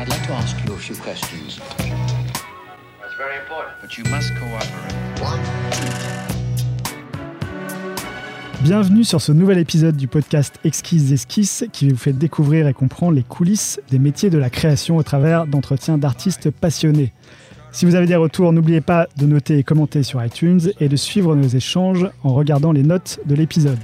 I'd like to ask you a few questions. That's very important. But you must cooperate. Bienvenue sur ce nouvel épisode du podcast Exquises Esquisses qui vous fait découvrir et comprendre les coulisses des métiers de la création au travers d'entretiens d'artistes passionnés. Si vous avez des retours, n'oubliez pas de noter et commenter sur iTunes et de suivre nos échanges en regardant les notes de l'épisode.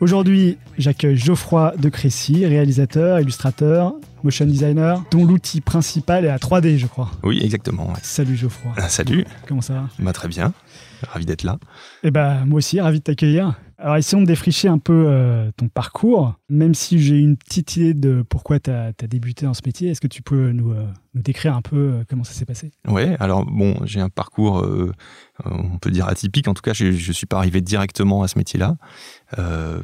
Aujourd'hui, j'accueille Geoffroy de Crécy, réalisateur, illustrateur, motion designer, dont l'outil principal est la 3D, je crois. Oui, exactement. ouais. Salut Geoffroy, Ah, Salut, comment ça va? Bah, très bien, ravi d'être là. Eh ben, moi aussi, ravi de t'accueillir. Alors, essayons de défricher un peu euh, ton parcours, même si j'ai une petite idée de pourquoi tu as, débuté dans ce métier. Est-ce que tu peux nous, euh, décrire un peu euh, comment ça s'est passé? Ouais, alors bon, j'ai un parcours, on peut dire atypique. En tout cas, je ne suis pas arrivé directement à ce métier-là,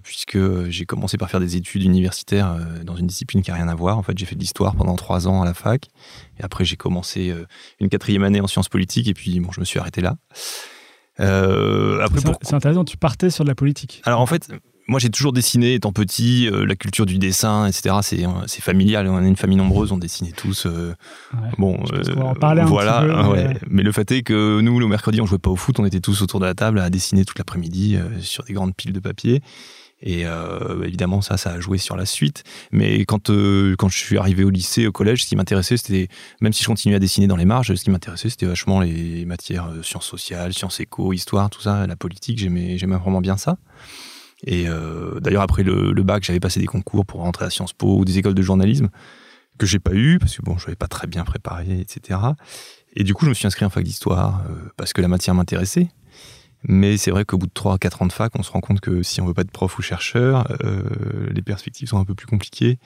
puisque j'ai commencé par faire des études universitaires dans une discipline qui n'a rien à voir. En fait, j'ai fait de l'histoire pendant trois ans à la fac, et après j'ai commencé une quatrième année en sciences politiques, et puis bon, je me suis arrêté là. Euh, après, C'est intéressant, tu partais sur de la politique. Alors en fait, moi j'ai toujours dessiné étant petit, euh, la culture du dessin, etc. C'est euh, c'est familial. On est une famille nombreuse, on dessinait tous. euh, Ouais. bon, va en parler un voilà. petit peu, mais- ouais. Mais le fait est que nous, le mercredi, on jouait pas au foot, on était tous autour de la table à dessiner toute l'après-midi sur des grandes piles de papier. Et euh, évidemment, ça, ça a joué sur la suite. Mais quand, euh, quand je suis arrivé au lycée, au collège, ce qui m'intéressait, c'était, même si je continuais à dessiner dans les marges, ce qui m'intéressait, c'était vachement les matières euh, sciences sociales, sciences éco, histoire, tout ça, la politique. J'aimais, vraiment bien ça. Et d'ailleurs, après le, bac, j'avais passé des concours pour rentrer à Sciences Po ou des écoles de journalisme que j'ai pas eu parce que bon, je n'avais pas très bien préparé, etc. Et du coup, je me suis inscrit en fac d'histoire parce que la matière m'intéressait. Mais c'est vrai qu'au bout de 3-4 ans de fac, on se rend compte que si on veut pas être prof ou chercheur, euh, les perspectives sont un peu plus compliquées.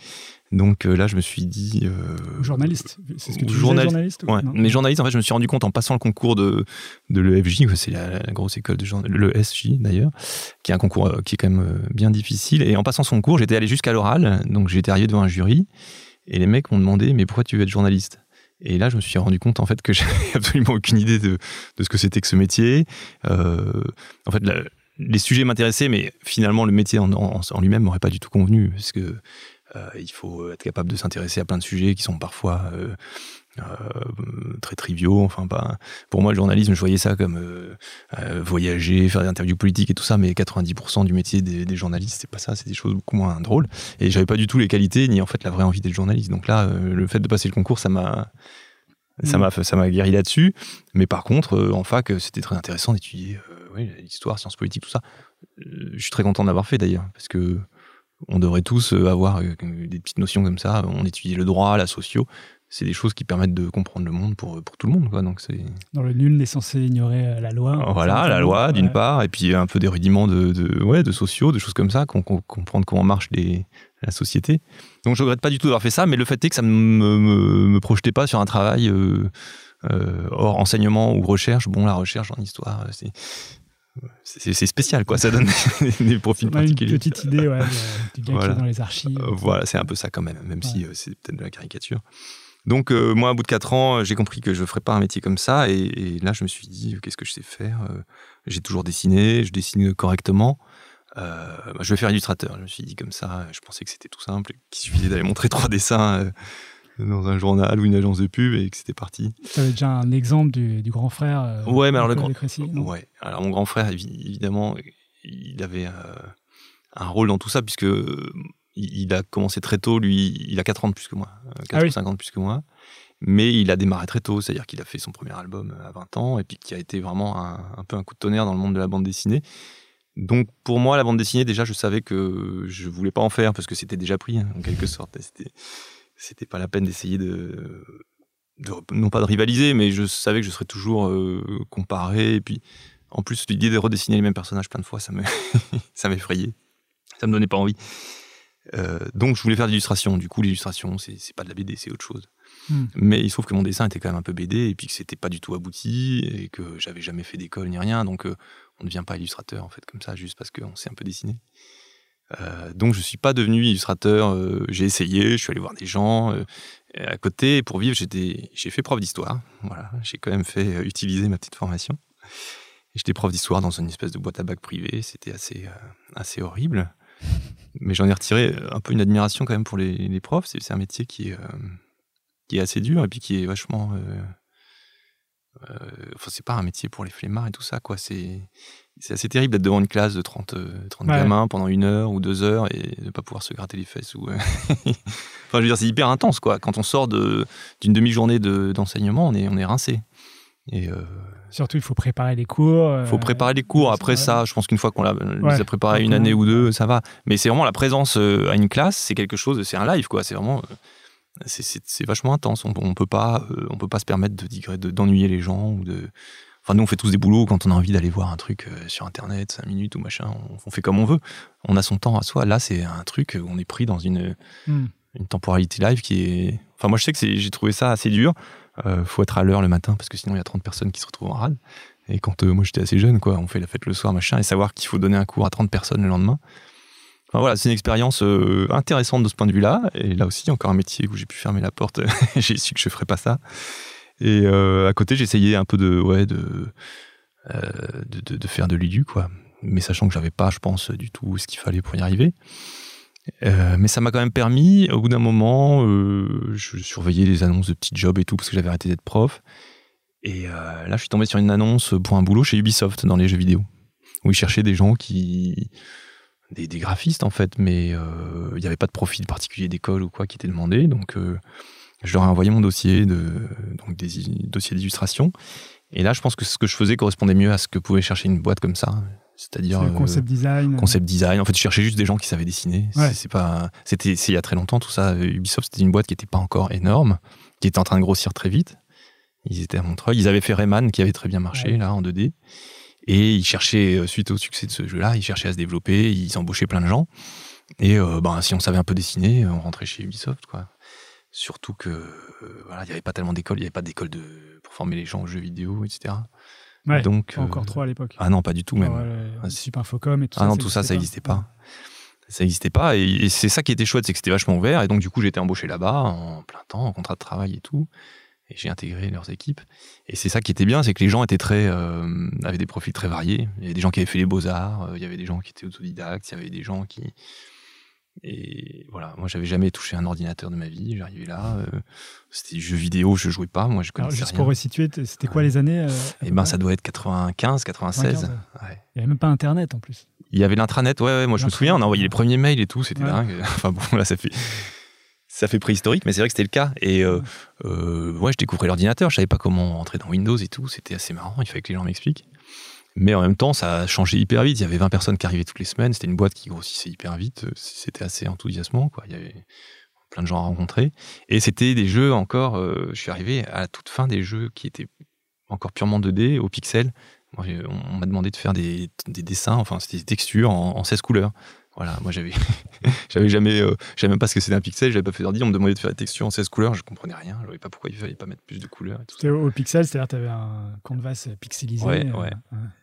Donc euh, là, je me suis dit... euh, Journaliste, c'est ce que tu journal- disais, journaliste ou- Ouais. Mais journaliste, en fait, je me suis rendu compte en passant le concours de, de l'EFJ, c'est la, la grosse école de journalisme, le SJ d'ailleurs, qui est un concours qui est quand même bien difficile. Et en passant son cours, j'étais allé jusqu'à l'oral, donc j'étais arrivé devant un jury, et les mecs m'ont demandé, mais pourquoi tu veux être journaliste? Et là, je me suis rendu compte en fait que j'avais absolument aucune idée de, ce que c'était que ce métier. Euh, en fait, les sujets m'intéressaient, mais finalement, le métier en, lui-même m'aurait pas du tout convenu, parce que euh, il faut être capable de s'intéresser à plein de sujets qui sont parfois euh, très triviaux. Enfin, pas. Pour moi, le journalisme, je voyais ça comme euh, euh, voyager, faire des interviews politiques et tout ça, mais 90% du métier des, des journalistes, c'est pas ça. C'est des choses beaucoup moins drôles. Et j'avais pas du tout les qualités ni en fait la vraie envie d'être journaliste. Donc là, euh, le fait de passer le concours, ça m'a ça Mm. m'a ça m'a guéri là-dessus. Mais par contre, euh, en fac, euh, c'était très intéressant d'étudier euh, oui, l'histoire, sciences politiques, tout ça. Euh, je suis très content d'avoir fait d'ailleurs, parce que on devrait tous euh, avoir euh, des petites notions comme ça. On étudie le droit, la socio. C'est des choses qui permettent de comprendre le monde pour, pour tout le monde. Quoi. Donc c'est Dans le nul n'est censé ignorer euh, la loi. voilà, la loi d'une part, et puis un peu des rudiments de, de, ouais, de sociaux, de choses comme ça, qu'on qu'on- comprendre comment marche les, la société. Donc je regrette pas du tout d'avoir fait ça, mais le fait est que ça ne me, me, me projetait pas sur un travail euh, euh, hors enseignement ou recherche. Bon, la recherche en histoire, c'est c'est c'est spécial, quoi. Ça donne des profils On a une particuliers. petite idée ouais, du gars Voilà. qui est dans les archives. Voilà, c'est un peu ça quand même, même si euh, c'est peut-être de la caricature. Donc, euh, moi, à bout de 4 ans, j'ai compris que je ne ferais pas un métier comme ça. Et, et là, je me suis dit, qu'est-ce que je sais faire Euh, J'ai toujours dessiné, je dessine correctement. Euh, bah, je vais faire illustrateur. Je me suis dit comme ça, je pensais que c'était tout simple, qu'il suffisait d'aller montrer trois dessins euh, dans un journal ou une agence de pub et que c'était parti. Tu avais déjà un exemple du, du grand frère. euh, Ouais, mais alors le grand- Crécy, Ouais. Alors mon grand frère, évi- évidemment, il avait un rôle dans tout ça puisque il a commencé très tôt. Lui, il a 4 ans de plus que moi, euh, 4 Ah oui. ou 5 ans de plus que moi. Mais il a démarré très tôt, c'est-à-dire qu'il a fait son premier album à 20 ans et puis qui a été vraiment un, un peu un coup de tonnerre dans le monde de la bande dessinée. Donc pour moi, la bande dessinée, déjà, je savais que je voulais pas en faire parce que c'était déjà pris, hein, en quelque sorte. C'était, c'était pas la peine d'essayer de, de- non pas de rivaliser, mais je savais que je serais toujours euh, comparé. Et puis, en plus, l'idée de redessiner les mêmes personnages plein de fois, ça me, ça m'effrayait. Ça me donnait pas envie. Euh, donc, je voulais faire de l'illustration. Du coup, l'illustration, c'est, pas de la BD, c'est autre chose. Hmm. Mais il se trouve que mon dessin était quand même un peu BD et puis que c'était pas du tout abouti et que j'avais jamais fait d'école ni rien. Donc, euh, on ne devient pas illustrateur, en fait, comme ça, juste parce qu'on sait un peu dessiner. Euh, donc, je suis pas devenu illustrateur. j'ai essayé, je suis allé voir des gens. à côté, pour vivre, j'ai fait prof d'histoire. Voilà, j'ai quand même fait utiliser ma petite formation. J'étais prof d'histoire dans une espèce de boîte à bac privée. C'était assez, assez horrible. Mais j'en ai retiré un peu une admiration quand même pour les, les profs. C'est un métier qui est, euh, qui est assez dur et puis qui est vachement. Euh, euh, enfin, c'est pas un métier pour les flemmards et tout ça, quoi. C'est c'est assez terrible d'être devant une classe de 30, 30 Ouais. gamins pendant une heure ou deux heures et de pas pouvoir se gratter les fesses. Ou, enfin, je veux dire, c'est hyper intense, quoi. Quand on sort de- d'une demi-journée de- d'enseignement, on est, on est rincé. Et euh, Surtout, il faut préparer les cours. faut préparer les cours. Après ça, je pense qu'une fois qu'on l'a Ouais. les a préparés une année ou deux, ça va. Mais c'est vraiment la présence euh, à une classe, c'est quelque chose, c'est un live, quoi. C'est vraiment, euh, c'est- vachement intense. On, on peut pas, euh, on peut pas se permettre de d'ennuyer les gens ou de. Enfin, nous, on fait tous des boulots quand on a envie d'aller voir un truc euh, sur Internet, 5 minutes ou machin. On, on fait comme on veut. On a son temps à soi. Là, c'est un truc où on est pris dans une, Hmm. une temporalité live qui est. Enfin, moi, je sais que j'ai trouvé ça assez dur. Euh, faut être à l'heure le matin parce que sinon, il y a 30 personnes qui se retrouvent en rade. Et quand euh, moi, j'étais assez jeune, quoi, on fait la fête le soir, machin, et savoir qu'il faut donner un cours à 30 personnes le lendemain. Enfin, voilà, c'est une expérience euh, intéressante de ce point de vue-là. Et là aussi, encore un métier où j'ai pu fermer la porte. j'ai su que je ferais pas ça. Et euh, à côté, j'essayais un peu de, ouais, de, de, faire de l'édu, quoi. Mais sachant que j'avais pas, je pense, du tout ce qu'il fallait pour y arriver. Euh, mais ça m'a quand même permis, au bout d'un moment, euh, je surveillais les annonces de petits jobs et tout, parce que j'avais arrêté d'être prof. Et euh, là, je suis tombé sur une annonce pour un boulot chez Ubisoft dans les jeux vidéo, où ils cherchaient des gens qui. des, graphistes en fait, mais il n'y avait pas de profil particulier d'école ou quoi qui était demandé. Donc, je leur ai envoyé mon dossier, de, donc des dossiers d'illustration. Et là, je pense que ce que je faisais correspondait mieux à ce que pouvait chercher une boîte comme ça. C'est-à-dire. Le euh, concept design. concept design. En fait, je cherchais juste des gens qui savaient dessiner. Ouais. C'est- pas, c'était, il y a très longtemps tout ça. Ubisoft, c'était une boîte qui était pas encore énorme, qui était en train de grossir très vite. Ils étaient à Montreuil. Ils avaient fait Rayman, qui avait très bien marché Ouais. là en 2D. Et ils cherchaient, euh, suite au succès de ce jeu-là, ils cherchaient à se développer. Ils embauchaient plein de gens. Et euh, ben, si on savait un peu dessiner, on rentrait chez Ubisoft, quoi. Surtout que euh, voilà, il n'y avait pas tellement d'écoles, il n'y avait pas d'école de pour former les gens aux jeux vidéo, etc. Ouais, Donc Pas encore trop à l'époque. Ah non, pas du tout même. Ouais, le Ah. Super Infocom et tout Ah ça. non, tout ça, ça n'existait pas. Ça n'existait pas. Et, c'est ça qui était chouette, c'est que c'était vachement ouvert. Et donc, du coup, j'ai été embauché là-bas en plein temps, en contrat de travail et tout. Et j'ai intégré leurs équipes. Et c'est ça qui était bien, c'est que les gens étaient très, euh, avaient des profils très variés. Il y avait des gens qui avaient fait les beaux-arts, euh, il y avait des gens qui étaient autodidactes, il y avait des gens qui. Et voilà, moi, j'avais jamais touché un ordinateur de ma vie. J'arrivais là, euh, c'était jeux vidéo, je jouais pas, moi, je Alors, connaissais juste rien. pour resituer, c'était quoi les années euh, peu ben, ça doit être 95, 96. 95, Ouais. Il n'y avait même pas Internet en plus. Il y avait l'intranet, ouais, ouais, moi je me souviens, on a envoyé les premiers mails et tout, c'était dingue. Enfin bon, là ça fait, ça fait préhistorique, mais c'est vrai que c'était le cas. Et euh, euh, ouais, je découvrais l'ordinateur, je savais pas comment entrer dans Windows et tout, c'était assez marrant, il fallait que les gens m'expliquent. Mais en même temps, ça a changé hyper vite. Il y avait 20 personnes qui arrivaient toutes les semaines, c'était une boîte qui grossissait hyper vite, c'était assez enthousiasmant, quoi. Il y avait plein de gens à rencontrer. Et c'était des jeux encore, euh, je suis arrivé à la toute fin des jeux qui étaient encore purement 2D, au pixel. Moi, on m'a demandé de faire des, des dessins, enfin, c'était des textures en, en 16 couleurs. Voilà, moi j'avais j'avais jamais, euh, je savais même pas ce que c'était un pixel, j'avais pas fait d'ordi, on me demandait de faire des textures en 16 couleurs, je comprenais rien, je voyais pas pourquoi il fallait pas mettre plus de couleurs et tout ça. C'était au au pixel, c'est-à-dire que tu avais un canvas pixelisé. Ouais, euh, ouais.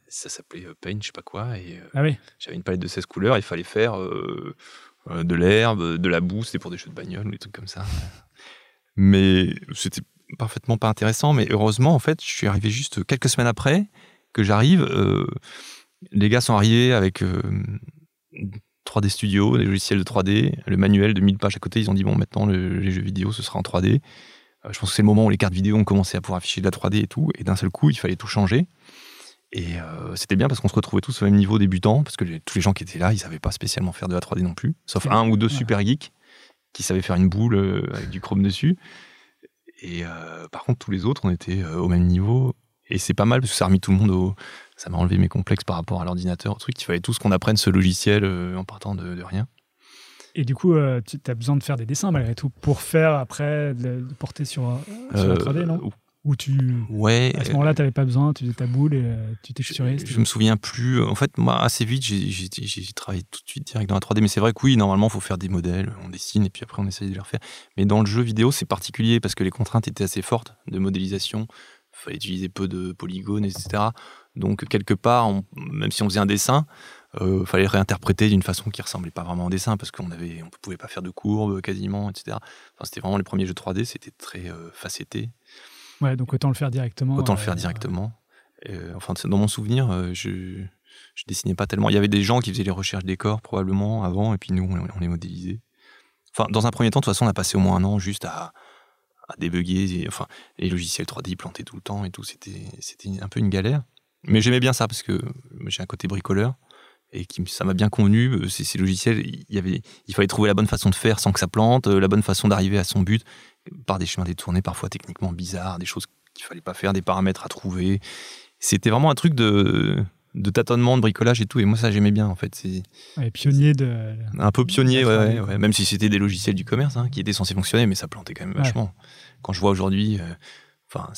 Ça s'appelait euh, Paint, je sais pas quoi, et euh, Ah oui, j'avais une palette de 16 couleurs, il fallait faire euh, de l'herbe, de la boue, c'était pour des jeux de bagnole ou des trucs comme ça. Mais c'était parfaitement pas intéressant, mais heureusement, en fait, je suis arrivé juste quelques semaines après que j'arrive. euh, les gars sont arrivés avec euh, 3D Studio, des logiciels de 3D, le manuel de 1000 pages à côté. Ils ont dit, bon, maintenant, le- les jeux vidéo, ce sera en 3D. Euh, je pense que c'est le moment où les cartes vidéo ont commencé à pouvoir afficher de la 3D et tout. Et d'un seul coup, il fallait tout changer. Et euh, c'était bien parce qu'on se retrouvait tous au même niveau débutant, parce que les- tous les gens qui étaient là, ils savaient pas spécialement faire de la 3D non plus, sauf un ou deux Ouais. super geeks qui savaient faire une boule euh, avec du chrome dessus. Et euh, par contre, tous les autres, on était au même niveau. Et c'est pas mal parce que ça a remis tout le monde au. Ça m'a enlevé mes complexes par rapport à l'ordinateur, au truc. Il fallait tous qu'on apprenne ce logiciel en partant de, de rien. Et du coup, euh, tu as besoin de faire des dessins malgré tout pour faire après, de, de porter sur, sur la 3D, non? Ou tu. Ouais. À ce moment-là, tu n'avais pas besoin, tu faisais ta boule et euh, tu texturais. Je, je me souviens plus. En fait, moi, assez vite, j'ai- travaillé tout de suite direct dans la 3D. Mais c'est vrai que oui, normalement, il faut faire des modèles, on dessine et puis après, on essaye de les refaire. Mais dans le jeu vidéo, c'est particulier parce que les contraintes étaient assez fortes de modélisation. Il fallait utiliser peu de polygones, etc. Donc, quelque part, on- même si on faisait un dessin, il fallait le réinterpréter d'une façon qui ressemblait pas vraiment au dessin parce qu'on avait, on pouvait pas faire de courbes quasiment, etc. Enfin, c'était vraiment les premiers jeux 3D, c'était très euh, facetté. Ouais, donc autant le faire directement. Autant le euh, faire directement. Euh, enfin, dans mon souvenir, euh, je, je dessinais pas tellement. Il y avait des gens qui faisaient les recherches décors probablement avant, et puis nous, on, on les modélisait. Enfin, dans un premier temps, de toute façon, on a passé au moins un an juste à, à débugger. et- enfin, les logiciels 3D ils plantaient tout le temps et tout. C'était, c'était un peu une galère. Mais j'aimais bien ça parce que j'ai un côté bricoleur et qui, ça m'a bien convenu. Euh, Ces, ces logiciels, il, y avait, il fallait trouver la bonne façon de faire sans que ça plante, euh, la bonne façon d'arriver à son but par des chemins détournés, parfois techniquement bizarres, des choses qu'il fallait pas faire, des paramètres à trouver. C'était vraiment un truc de, de tâtonnement, de bricolage et tout. Et moi, ça, j'aimais bien en fait. C'est Ouais, pionnier de. un peu pionnier, La ouais, 3D, ouais, quoi. ouais. même si c'était des logiciels du commerce hein, qui étaient censés fonctionner, mais ça plantait quand même vachement. Quand je vois aujourd'hui, euh, enfin,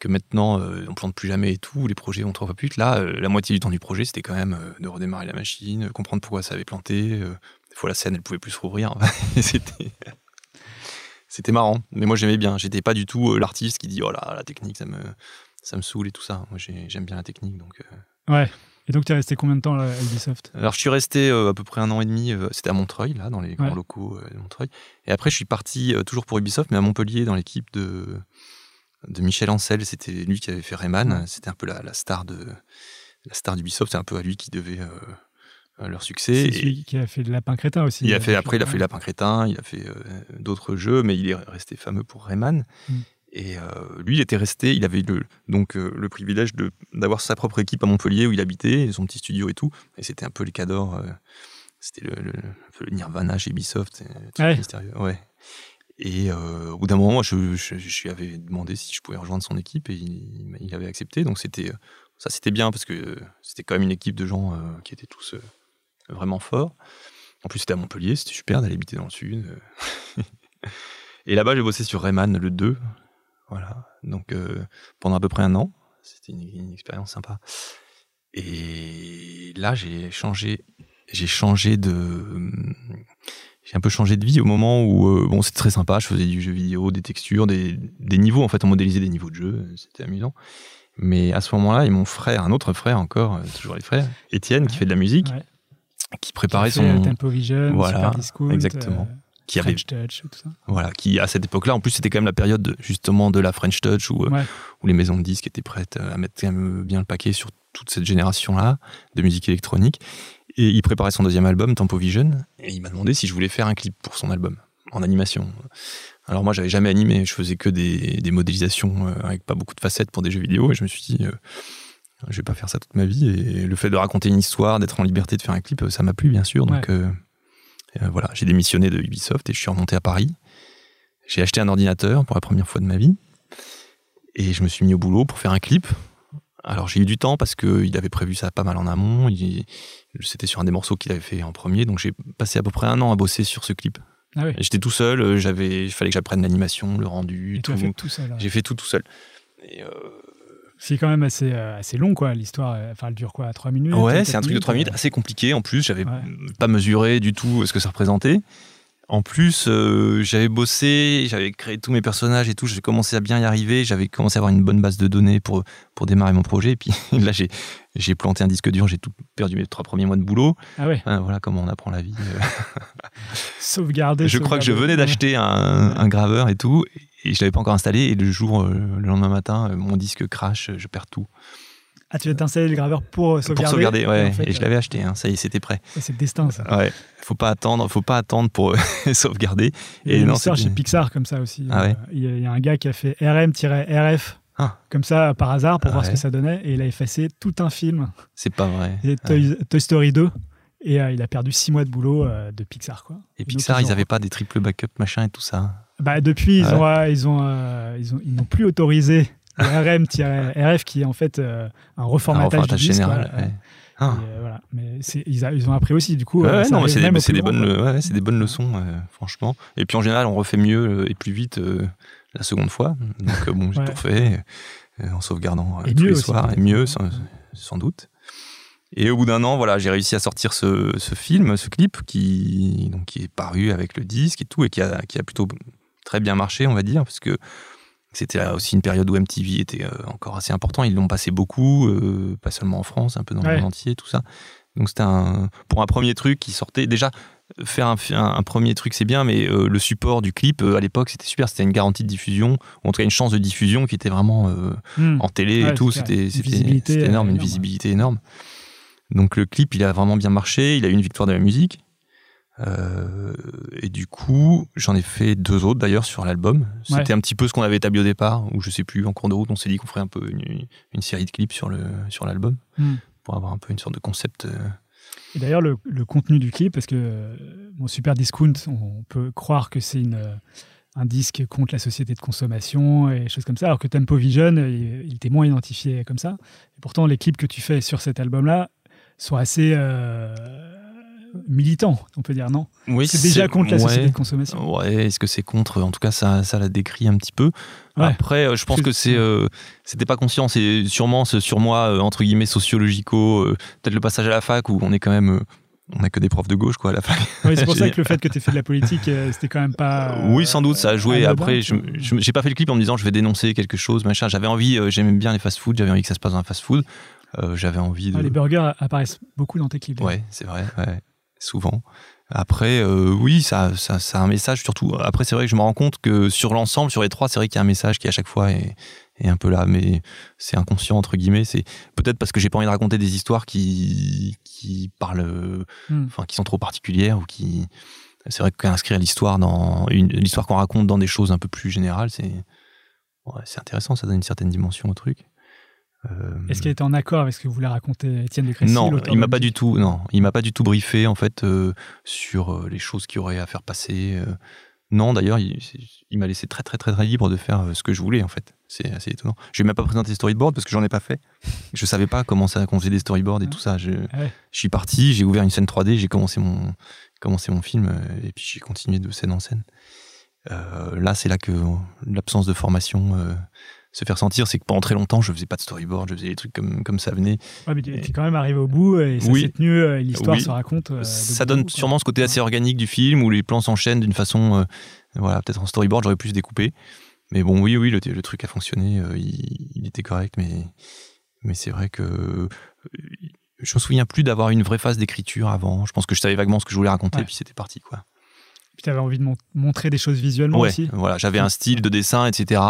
que maintenant euh, on plante plus jamais et tout, les projets vont trois fois plus vite. Là, euh, la moitié du temps du projet, c'était quand même euh, de redémarrer la machine, comprendre pourquoi ça avait planté. des fois, la scène, elle pouvait plus se rouvrir. C'était, c'était marrant. Mais moi, j'aimais bien. J'étais pas du tout euh, l'artiste qui dit oh là, la technique, ça me, ça me saoule et tout ça. Moi, j'ai- j'aime bien la technique, donc. euh, Ouais. Et donc, tu es resté combien de temps là, à Ubisoft? Alors, je suis resté euh, à peu près un an et demi. euh, C'était à Montreuil, là, dans les grands Ouais. locaux euh, de Montreuil. Et après, je suis parti toujours pour Ubisoft, mais à Montpellier, dans l'équipe de, de Michel Ancel. C'était lui qui avait fait Rayman. C'était un peu la, la star de la star d'Ubisoft. C'est un peu à lui qui devait leur succès. C'est celui qui a fait le Lapin Crétin aussi. il a euh, fait, après, il a fait Lapin Crétin, il a fait euh, d'autres jeux, mais il est resté fameux pour Rayman. Mm. Et euh, lui, il était resté, il avait le, donc euh, le privilège d'avoir sa propre équipe à Montpellier où il habitait, son petit studio et tout. Et c'était un peu les cadors, euh, c'était le, le, le Nirvana chez Ubisoft, truc Ouais. mystérieux. Ouais. Et euh, au bout d'un moment, moi, je, je, je lui avais demandé si je pouvais rejoindre son équipe et il, il avait accepté. Donc c'était euh, ça, c'était bien parce que euh, c'était quand même une équipe de gens euh, qui étaient tous euh, vraiment forts. En plus, c'était à Montpellier, c'était super d'aller habiter dans le sud. euh. et là-bas, j'ai bossé sur Rayman le 2. Voilà. Donc euh, pendant à peu près un an, c'était une, une expérience sympa. Et là, j'ai changé, j'ai changé de, j'ai un peu changé de vie au moment où, euh, bon, c'était très sympa. Je faisais du jeu vidéo, des textures, des, des niveaux. En fait, on modélisait des niveaux de jeu. C'était amusant. Mais à ce moment-là, et mon frère, un autre frère encore, toujours les frères, Étienne, qui fait de la musique, Ouais. Qui préparait Qui son, euh, Tempo Vision, Voilà, Super Discount, exactement. euh, qui avait French Touch, tout ça. voilà, qui à cette époque-là, en plus c'était quand même la période de- justement de la French Touch où, euh, Ouais. où les maisons de disques étaient prêtes à mettre quand même bien le paquet sur toute cette génération-là de musique électronique. Et il préparait son deuxième album, Tempo Vision, et il m'a demandé si je voulais faire un clip pour son album en animation. Alors moi, j'avais jamais animé, je faisais que des, des modélisations euh, avec pas beaucoup de facettes pour des jeux vidéo, et je me suis dit, euh, je vais pas faire ça toute ma vie. Et le fait de raconter une histoire, d'être en liberté de faire un clip, ça m'a plu bien sûr. Donc Ouais. euh, euh, voilà, j'ai démissionné de Ubisoft et je suis remonté à Paris. J'ai acheté un ordinateur pour la première fois de ma vie et je me suis mis au boulot pour faire un clip. Alors j'ai eu du temps parce qu'il avait prévu ça pas mal en amont. C'était sur un des morceaux qu'il avait fait en premier, donc j'ai passé à peu près un an à bosser sur ce clip. Ah oui. J'étais tout seul, euh, j'avais, il fallait que j'apprenne l'animation, le rendu, as fait tout. J'ai fait tout tout seul. Et, euh, C'est quand même assez, euh, assez long, quoi, l'histoire. euh, Enfin, elle dure quoi 3 minutes Ouais, c'est un truc de 3 minutes euh, assez compliqué. En plus, j'avais Ouais. pas mesuré du tout ce que ça représentait. En plus, euh, j'avais bossé, j'avais créé tous mes personnages et tout. J'ai commencé à bien y arriver. J'avais commencé à avoir une bonne base de données pour, pour démarrer mon projet. Et puis là, j'ai, j'ai planté un disque dur. J'ai tout perdu mes trois premiers mois de boulot. Ah ouais, voilà comment on apprend la vie. Euh, sauvegarder. je crois que je venais d'acheter un, un graveur et tout. Et je l'avais pas encore installé. Et le jour, euh, le lendemain matin, euh, mon disque crash. Je perds tout. Ah, tu vas t'installer le graveur pour sauvegarder Pour sauvegarder, et ouais. en fait, et je l'avais acheté. hein. Ça y est, c'était prêt. euh, C'est le destin, ça. Ouais, faut pas attendre, faut pas attendre pour euh, sauvegarder. Il y a Et une non, chez Pixar comme ça aussi. Ah ouais Euh, Il y, a- il y a un gars qui a fait RM-RF Ah. comme ça par hasard pour Ah voir ce que ça donnait et il a effacé tout un film, C'est pas vrai. et Toy, Toy Story 2, et euh, il a perdu six mois de boulot euh, de Pixar. Quoi. Et Pixar, ils ils ont- avaient pas des triple backup machin et tout ça. Bah, depuis, ils ont, euh, ils ont, euh, ils ont, ils n'ont plus autorisé RM-RF qui est en fait euh, un Un reformatage, reformatage du disque, général. ouais. Ah. Et, voilà. Mais ils, a- ils ont appris aussi, du coup. Ouais, non, c'est des, bonnes, des bonnes leçons, franchement. Et puis en général, on refait mieux et plus vite la seconde fois. Donc bon, j'ai tout fait euh, en sauvegardant Et tous mieux les aussi, soirs et mieux, sans, sans doute. Et au bout d'un an, voilà, j'ai réussi à sortir ce, ce film, ce clip qui, donc, qui est paru avec le disque et tout, et qui a, qui a plutôt très bien marché, on va dire, parce que c'était aussi une période où MTV était euh, encore assez important. Ils l'ont passé beaucoup, euh, pas seulement en France, un peu dans le monde entier, tout ça. Donc c'était un, pour un premier truc qui sortait. Déjà, faire un, un- un premier truc, c'est bien, mais euh, le support du clip, euh, à l'époque, c'était super. C'était une garantie de diffusion, ou en tout cas une chance de diffusion qui était vraiment Hmm. en télé Ouais, et tout. C'était énorme, une visibilité énorme. Donc le clip, il a vraiment bien marché. Il a eu une victoire de la musique. Euh, et du coup, j'en ai fait deux autres d'ailleurs sur l'album. C'était un petit peu ce qu'on avait établi au départ, où je sais plus, en cours de route, on s'est dit qu'on ferait un peu une, une, série de clips sur le sur l'album hmm. pour avoir un peu une sorte de concept. Euh. Et d'ailleurs, le, le, contenu du clip, parce que mon Super Discount, on peut croire que c'est une un disque contre la société de consommation et choses comme ça, alors que Tempo Vision, il, était moins identifié comme ça. Et pourtant, les clips que tu fais sur cet album-là sont assez euh, militants, on peut dire, non Oui, c'est déjà contre la société de consommation. Ouais, est-ce que c'est contre? En tout cas, ça, ça la décrit un petit peu. Après, euh, je pense que c'est, euh, c'était pas conscient, c'est sûrement ce sur moi entre guillemets sociologico, peut-être le passage à la fac où on est quand même on n'a que des profs de gauche quoi à la fin. Oui, c'est pour ça que le fait que tu aies fait de la politique, euh, c'était quand même pas. oui, sans doute, ça a joué. Après, je j'ai pas fait le clip en me disant je vais dénoncer quelque chose, machin. J'avais envie, euh, j'aimais bien les fast-food, j'avais envie que ça se passe dans un fast-food. Euh, j'avais envie de. les burgers apparaissent beaucoup dans tes clips. Ouais, c'est vrai, souvent. Après, oui, ça, ça, ça, a un message surtout. Après, c'est vrai que je me rends compte que sur l'ensemble, sur les trois, c'est vrai qu'il y a un message qui à chaque fois est, est un peu là, mais c'est inconscient entre guillemets. C'est peut-être parce que j'ai pas envie de raconter des histoires qui qui parlent, hmm. enfin qui sont trop particulières ou qui. C'est vrai qu'inscrire l'histoire dans une l'histoire qu'on raconte dans des choses un peu plus générales, c'est ouais, c'est intéressant. Ça donne une certaine dimension au truc. Euh, Est-ce qu'il était en accord avec ce que voulait raconter Étienne de Crécy Non, il m'a pas du tout. Non, il m'a pas du tout briefé en fait euh, sur euh, les choses qu'il aurait à faire passer. Non, d'ailleurs, il, m'a laissé très, très, très, très libre de faire ce que je voulais, en fait. C'est assez étonnant. Je vais même pas présenter les storyboards parce que j'en ai pas fait. Je savais pas comment ça, qu'on faisait des storyboards et tout ça. Je, ah suis parti, j'ai ouvert une scène 3D, j'ai commencé mon, commencé mon film et puis j'ai continué de scène en scène. Euh, là, c'est là que l'absence de formation se faire sentir, c'est que pendant très longtemps, je faisais pas de storyboard, je faisais des trucs comme, comme ça venait. Ouais, mais tu es quand même arrivé au bout et ça s'est tenu, euh, l'histoire se raconte. Euh, ça donne sûrement ce côté assez organique du film où les plans s'enchaînent d'une façon, euh, voilà, peut-être en storyboard, j'aurais pu se découper. Mais bon, oui, oui, le, le truc a fonctionné, il, était correct, mais, mais c'est vrai que je me souviens plus d'avoir une vraie phase d'écriture avant. Je pense que je savais vaguement ce que je voulais raconter, et puis c'était parti, quoi. Puis tu avais envie de montrer des choses visuellement aussi. Voilà, j'avais un style de dessin, etc.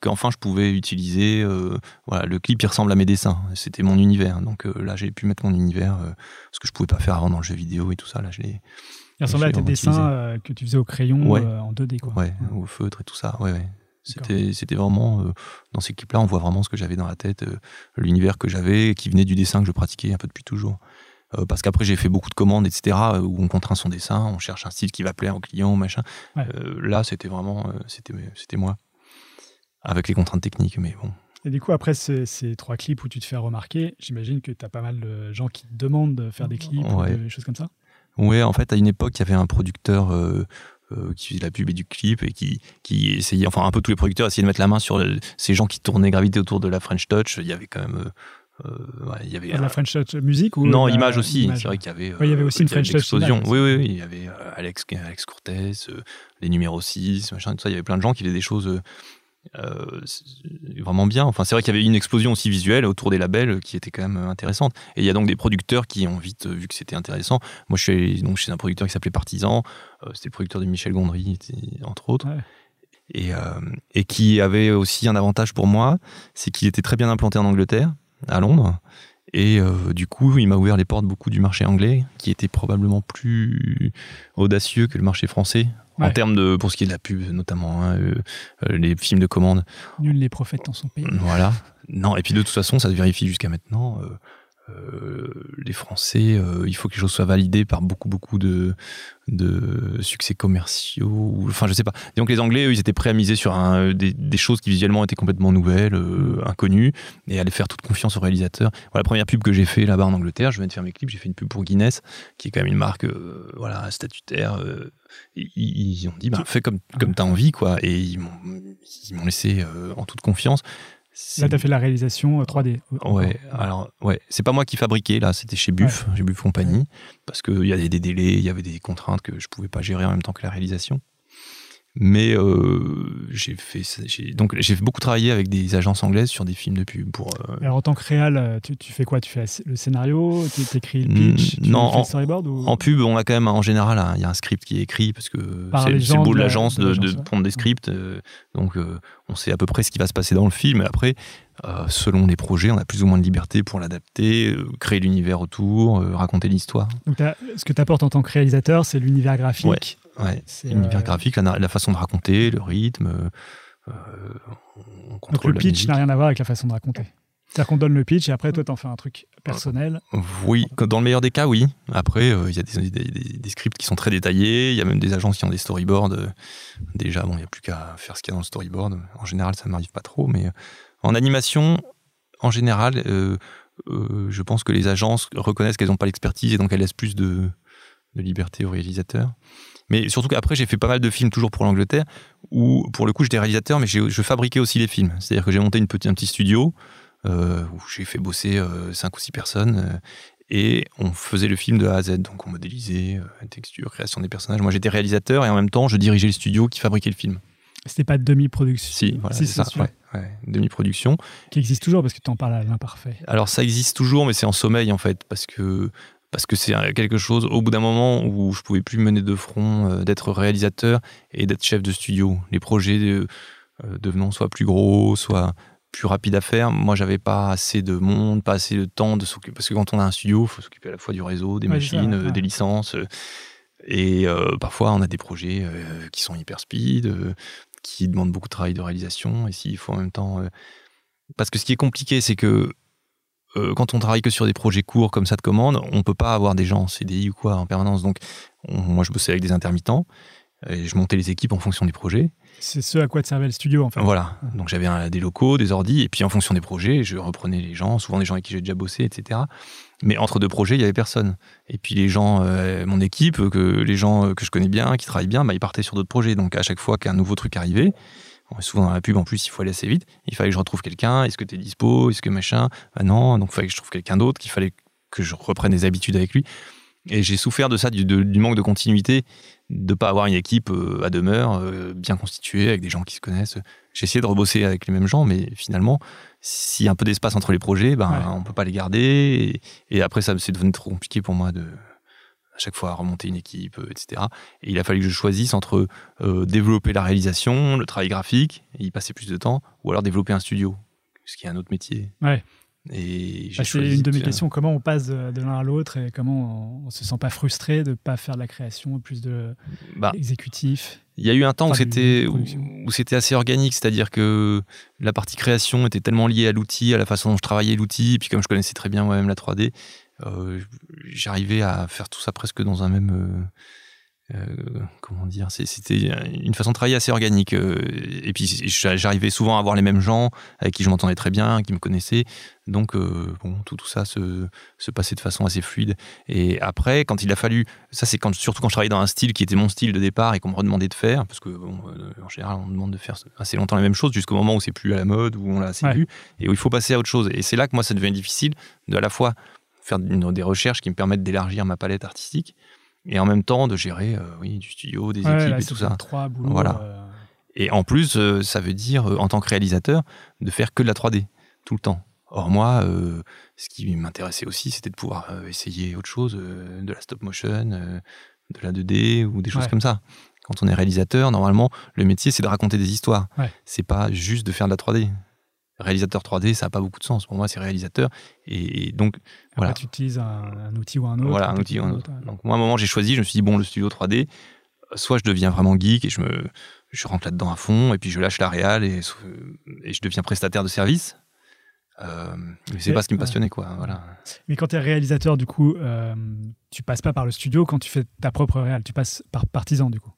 Qu'enfin je pouvais utiliser. Euh, voilà, le clip il ressemble à mes dessins. C'était mon univers. Donc euh, là, j'ai pu mettre mon univers, euh, ce que je pouvais pas faire avant dans le jeu vidéo et tout ça. Là, je l'ai. Il ressemblait à tes dessins que tu faisais au crayon en 2D, quoi. Ouais, au feutre et tout ça. Ouais, ouais. C'était, c'était vraiment dans ces clips-là, on voit vraiment ce que j'avais dans la tête, l'univers que j'avais, qui venait du dessin que je pratiquais un peu depuis toujours. Euh, parce qu'après j'ai fait beaucoup de commandes, etc., euh, où on contraint son dessin, on cherche un style qui va plaire au client, machin. Euh, là, c'était vraiment, c'était, c'était moi, avec les contraintes techniques, mais bon. Et du coup, après ces, trois clips où tu te fais remarquer, j'imagine que tu as pas mal de gens qui te demandent de faire des clips ou des choses comme ça? Oui, en fait, à une époque, il y avait un producteur qui faisait la pub et du clip et qui, qui essayait, enfin un peu tous les producteurs essayaient de mettre la main sur ces gens qui tournaient, gravité autour de la French Touch. Il y avait quand même euh, il y avait la French Touch musique ou non image aussi c'est vrai qu'il y avait il y avait aussi une French Touch explosion oui, oui, il y avait euh, Alex Alex Cortez euh, les numéros 6 machin tout ça il y avait plein de gens qui faisaient des choses vraiment bien. Enfin, c'est vrai qu'il y avait une explosion aussi visuelle autour des labels qui était quand même intéressante. Et il y a donc des producteurs qui ont vite vu que c'était intéressant. Moi, je suis donc chez un producteur qui s'appelait Partisan. c'était le producteur de Michel Gondry, entre autres. Et, et qui avait aussi un avantage pour moi, c'est qu'il était très bien implanté en Angleterre à Londres. Et euh, du coup, il m'a ouvert les portes beaucoup du marché anglais, qui était probablement plus audacieux que le marché français, en termes de, pour ce qui est de la pub notamment, hein, euh, euh, les films de commande. Nul les prophètes dans son pays. Voilà. Non, et puis de toute façon, ça se vérifie jusqu'à maintenant. Euh, les Français, euh, il faut que les choses soient validées par beaucoup, beaucoup de, de succès commerciaux. enfin, je sais pas. Donc, les Anglais, eux, ils étaient prêts à miser sur un, des, choses qui visuellement étaient complètement nouvelles, euh, inconnues, et à aller faire toute confiance aux réalisateurs. Voilà, la première pub que j'ai fait là-bas en Angleterre, je viens de faire mes clips, j'ai fait une pub pour Guinness, qui est quand même une marque, voilà, statutaire. Ils, ont dit, bah, fais comme, comme tu as envie, quoi. Et ils m'ont laissé en toute confiance. Là, tu as fait la réalisation 3D. Euh, ouais, alors, ouais, c'est pas moi qui fabriquais, là, c'était chez Buff, chez Buff Compagnie, parce qu'il y avait des délais, il y avait des contraintes que je pouvais pas gérer en même temps que la réalisation. Mais euh, j'ai fait, donc j'ai beaucoup travaillé avec des agences anglaises sur des films de pub pour. euh, Alors en tant que réal, euh, tu, tu fais quoi? Tu fais le scénario? Tu écris le pitch? Tu non, fais le en- storyboard ou... En pub, on a quand même en général, il y a un script qui est écrit parce que c'est gens beau de de la- l'agence de de, l'agence, de ouais. prendre des scripts. euh, donc on sait à peu près ce qui va se passer dans le film. Mais après, selon les projets, on a plus ou moins de liberté pour l'adapter, créer l'univers autour, raconter l'histoire. Donc ce que tu apportes en tant que réalisateur, c'est l'univers graphique. Ouais. Ouais. C'est, L'univers euh, graphique, la, façon de raconter, le rythme. euh, on Donc le pitch n'a rien à voir avec la façon de raconter. C'est-à-dire qu'on donne le pitch et après toi t'en fais un truc personnel. Oui, dans le meilleur des cas, oui. Après, euh, il y a des, des- des- des scripts qui sont très détaillés. Il y a même des agences qui ont des storyboards. déjà, bon, il n'y a plus qu'à faire ce qu'il y a dans le storyboard. En général, ça ne m'arrive pas trop. Mais en animation, en général, euh, euh, je pense que les agences reconnaissent qu'elles n'ont pas l'expertise et donc elles laissent plus de, de liberté aux réalisateurs. Mais surtout qu'après, j'ai fait pas mal de films toujours pour l'Angleterre, où pour le coup, j'étais réalisateur, mais je fabriquais aussi les films. C'est-à-dire que j'ai monté une petite, un petit studio euh, où j'ai fait bosser euh, cinq ou six personnes. euh, et on faisait le film de A à Z, donc on modélisait, euh, texture, création des personnages. Moi j'étais réalisateur et en même temps je dirigeais le studio qui fabriquait le film. C'était pas demi-production? Si, voilà, c'est ça, ouais, demi-production. Qui existe toujours parce que tu en parles à l'imparfait. Alors ça existe toujours, mais c'est en sommeil en fait, parce que parce que c'est quelque chose au bout d'un moment où je pouvais plus mener de front, euh, d'être réalisateur et d'être chef de studio. Les projets euh, euh, devenant soit plus gros, soit plus rapides à faire. Moi, j'avais pas assez de monde, pas assez de temps de s'occuper. Parce que quand on a un studio, il faut s'occuper à la fois du réseau, des ça, machines, euh, ouais. des licences. et parfois, on a des projets qui sont hyper speed, qui demandent beaucoup de travail de réalisation. Et s'il faut en même temps. Parce que ce qui est compliqué, c'est que euh, quand on travaille que sur des projets courts comme ça de commande, on peut pas avoir des gens en CDI ou quoi en permanence. Donc, on- moi, je bossais avec des intermittents et je montais les équipes en fonction des projets. C'est ce à quoi te servait le studio en fait. Voilà. Donc, j'avais des locaux, des ordis, et puis en fonction des projets, je reprenais les gens, souvent des gens avec qui j'ai déjà bossé, etc. Mais entre deux projets, il y avait personne. Et puis les gens, euh, mon équipe, que les gens euh, que je connais bien, qui travaillent bien, bah, ils partaient sur d'autres projets. Donc, à chaque fois qu'un nouveau truc arrivait, souvent dans la pub, en plus, il faut aller assez vite. Il fallait que je retrouve quelqu'un. Est-ce que tu es dispo? Est-ce que machin? Bah non. Donc, il fallait que je trouve quelqu'un d'autre, qu'il fallait que je reprenne des habitudes avec lui. Et j'ai souffert de ça, du, de- du manque de continuité, de pas avoir une équipe euh, à demeure, euh, bien constituée, avec des gens qui se connaissent. J'ai essayé de rebosser avec les mêmes gens, mais finalement, s'il y a un peu d'espace entre les projets, ben, Ouais. on peut pas les garder. Et, et après, ça c'est devenu trop compliqué pour moi de chaque fois remonter une équipe, euh, etc. Et il a fallu que je choisisse entre euh, développer la réalisation, le travail graphique, et y passer plus de temps, ou alors développer un studio, ce qui est un autre métier. Ouais. Et Bah, c'est une de mes questions. Comment on passe de, l'un à l'autre et comment on, on se sent pas frustré de pas faire de la création, plus de Bah, exécutif? Il y a eu un temps où Enfin, c'était où, c'était assez organique, c'est-à-dire que la partie création était tellement liée à l'outil, à la façon dont je travaillais l'outil, et puis comme je connaissais très bien moi-même la 3D, euh, j'arrivais à faire tout ça presque dans un même euh, euh, comment dire, c'était une façon de travailler assez organique. euh, et puis j'arrivais souvent à avoir les mêmes gens avec qui je m'entendais très bien, qui me connaissaient. Donc euh, bon, tout, tout ça se, se passait de façon assez fluide. Et après, quand il a fallu, ça c'est quand, surtout quand je travaillais dans un style qui était mon style de départ et qu'on me redemandait de faire, parce que bon, euh, en général on me demande de faire assez longtemps la même chose jusqu'au moment où c'est plus à la mode, où on l'a assez Ouais. vu, et où il faut passer à autre chose. Et c'est là que moi ça devient difficile de à la fois faire une- des recherches qui me permettent d'élargir ma palette artistique et en même temps de gérer euh, oui, du studio, des Ouais, équipes là, et tout ça. Trois boulots. Voilà. euh, Et en plus, euh, ça veut dire, en tant que réalisateur, de faire que de la 3D, tout le temps. Or, moi, ce qui m'intéressait aussi, c'était de pouvoir essayer autre chose, de la stop motion, de la 2D ou des choses Ouais. comme ça. Quand on est réalisateur, normalement, le métier, c'est de raconter des histoires. Ouais. C'est pas juste de faire de la 3D. Réalisateur 3D, ça n'a pas beaucoup de sens. Pour moi, c'est réalisateur. Et, et donc, Après, voilà. tu utilises un, un outil ou un autre. Voilà, un outil ou un autre. Donc moi, à un moment, j'ai choisi, je me suis dit, bon, le studio 3D, euh, soit je deviens vraiment geek et je, me, je rentre là-dedans à fond, et puis je lâche la réal et, et je deviens prestataire de service. Euh, mais c'est pas ce qui me ouais. passionnait, quoi. Voilà. Mais quand tu es réalisateur, du coup, euh, tu passes pas par le studio quand tu fais ta propre réal. Tu passes par partisan, du coup?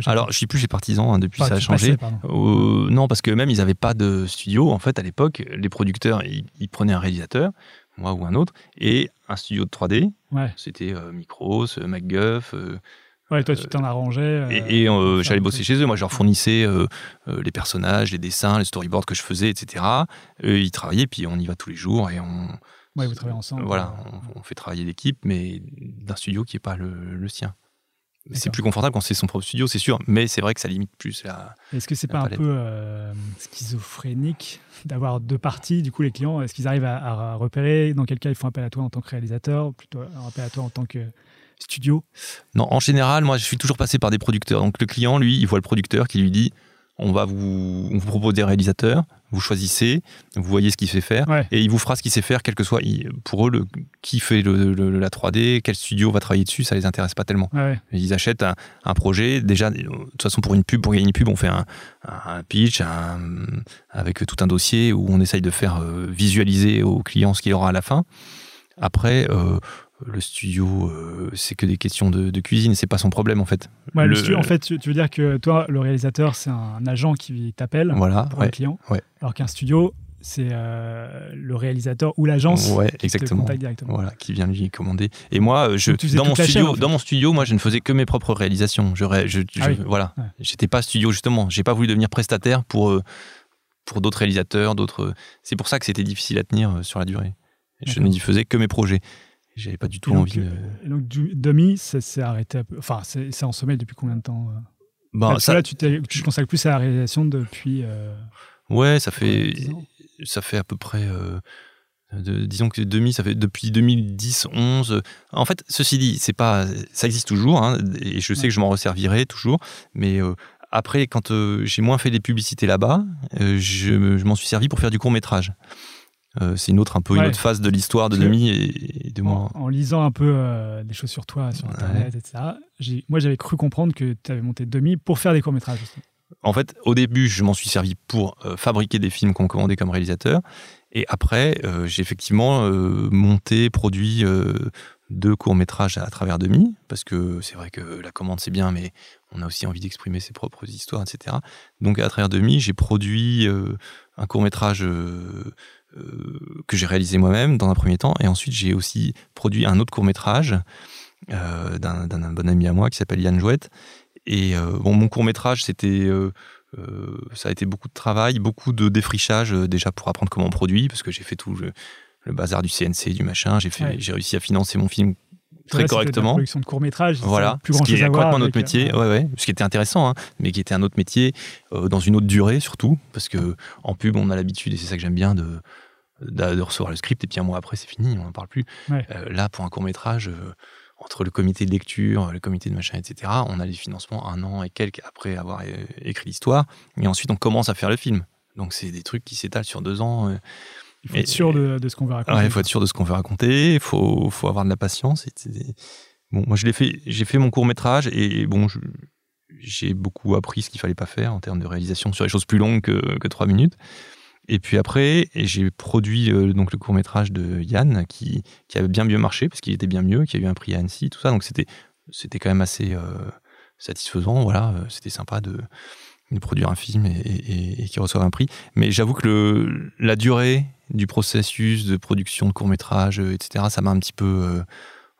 Chaque Alors, je suis plus chez Partisan, hein, depuis ça a changé. passais. Euh, non, parce que même ils n'avaient pas de studio. En fait, à l'époque, les producteurs, ils, ils prenaient un réalisateur, moi ou un autre, et un studio de 3D. Ouais. C'était euh, Micros, euh, MacGuff, euh, Ouais, toi, tu t'en arrangeais. euh, Et, et, euh, j'allais bosser chez eux. Moi, je leur fournissais euh, euh, les personnages, les dessins, les storyboards que je faisais, etc. Eux, ils travaillaient, puis on y va tous les jours et on. Ouais, vous travaillez ensemble. Voilà, on, on fait travailler l'équipe, mais d'un studio qui n'est pas le, le sien. C'est plus confortable quand c'est son propre studio, c'est sûr, mais c'est vrai que ça limite plus la. Est-ce que c'est pas un peu euh, schizophrénique d'avoir deux parties Du coup, les clients, est-ce qu'ils arrivent à, à repérer dans quel cas ils font appel à toi en tant que réalisateur, plutôt un appel à toi en tant que studio? Non, en général, moi, je suis toujours passé par des producteurs. Donc, le client, lui, il voit le producteur qui lui dit on va vous, on vous propose des réalisateurs, vous choisissez, vous voyez ce qu'il sait faire, Ouais. et il vous fera ce qu'il sait faire, quel que soit. Pour eux, le, qui fait le- le- la 3D, quel studio va travailler dessus, ça les intéresse pas tellement. Ouais. Ils achètent un, un projet. Déjà, de toute façon, pour une pub, pour gagner une pub, on fait un, un pitch un- avec tout un dossier où on essaye de faire euh, visualiser au client ce qu'il aura à la fin. Après, euh, le studio, euh, c'est que des questions de, de cuisine, c'est pas son problème en fait. Ouais, le Le- studio, en fait, tu, tu veux dire que toi, le réalisateur, c'est un agent qui t'appelle Voilà, pour un client, ouais. alors qu'un studio, c'est euh, le réalisateur ou l'agence ouais, qui te exactement. contacte directement. Voilà, qui vient lui commander. Et moi, euh, je, dans mon chaîne, studio, en fait. dans mon studio, moi, je ne faisais que mes propres réalisations. Je, je, je- Ah oui. voilà, Ouais. j'étais pas studio justement. J'ai pas voulu devenir prestataire pour pour d'autres réalisateurs, d'autres. C'est pour ça que c'était difficile à tenir sur la durée. Je ne faisais que mes projets. J'avais pas du tout donc, envie. de- euh, et donc, du- Dummy, ça s'est arrêté. peu- Enfin, c'est c'est en sommeil depuis combien de temps euh? Bon, que ça, là, tu, tu te consacres plus à la réalisation depuis. euh, ouais, ça fait 10 ans? ça fait à peu près. euh, de- disons que demi, ça fait depuis 2010, 11. En fait, ceci dit, c'est pas, ça existe toujours, hein, et je sais Ouais. que je m'en resservirai toujours, mais euh, après, quand euh, j'ai moins fait des publicités là-bas, euh, je m'en suis servi pour faire du court métrage. Euh, c'est une autre un peu une autre phase de l'histoire de Demi et, et de moi. en, en lisant un peu euh, des choses sur toi, sur Ouais. Internet, etc., moi, j'avais cru comprendre que tu avais monté Dummy pour faire des courts-métrages. aussi. En fait, au début, je m'en suis servi pour euh, fabriquer des films qu'on commandait comme réalisateur. Et après, j'ai effectivement monté, produit deux courts-métrages à travers Demi, parce que c'est vrai que la commande, c'est bien, mais on a aussi envie d'exprimer ses propres histoires, etc. Donc, à travers Demi, j'ai produit un court-métrage que j'ai réalisé moi-même dans un premier temps. Et ensuite, j'ai aussi produit un autre court-métrage euh, d'un bon ami à moi qui s'appelle Yann Jouette. Et euh, bon, mon court métrage, c'était, euh, euh, ça a été beaucoup de travail, beaucoup de défrichage euh, déjà pour apprendre comment on produit, parce que j'ai fait tout le, le bazar du CNC, du machin. J'ai Ouais. j'ai réussi à financer mon film très de la correctement. production de courts-métrages. Voilà, plus ce qui est complètement un autre avec, métier, euh, ouais, ouais, ce qui était intéressant, hein, mais qui était un autre métier euh, dans une autre durée surtout, parce que en pub on a l'habitude et c'est ça que j'aime bien de, de, de recevoir le script et puis un mois après c'est fini, on n'en parle plus. Ouais. Euh, là pour un court métrage, entre le comité de lecture, le comité de machin, etc., on a les financements un an et quelques après avoir écrit l'histoire, et ensuite on commence à faire le film. Donc c'est des trucs qui s'étalent sur deux ans. Il faut Et- être sûr de, de ce qu'on va raconter. Ouais, il faut être sûr de ce qu'on veut raconter, il faut, faut avoir de la patience. et Bon, moi, je l'ai fait, j'ai fait mon court métrage et bon, j'ai beaucoup appris ce qu'il fallait pas faire en termes de réalisation sur les choses plus longues que, que trois minutes. Et puis après, j'ai produit euh, donc le court métrage de Yann qui, qui avait bien mieux marché parce qu'il était bien mieux, qui a eu un prix à Annecy, tout ça. Donc c'était c'était quand même assez euh, satisfaisant. Voilà, euh, c'était sympa de, de produire un film et, et, et qu'il reçoive un prix. Mais j'avoue que le, la durée du processus de production de court métrage, etc., ça m'a un petit peu euh,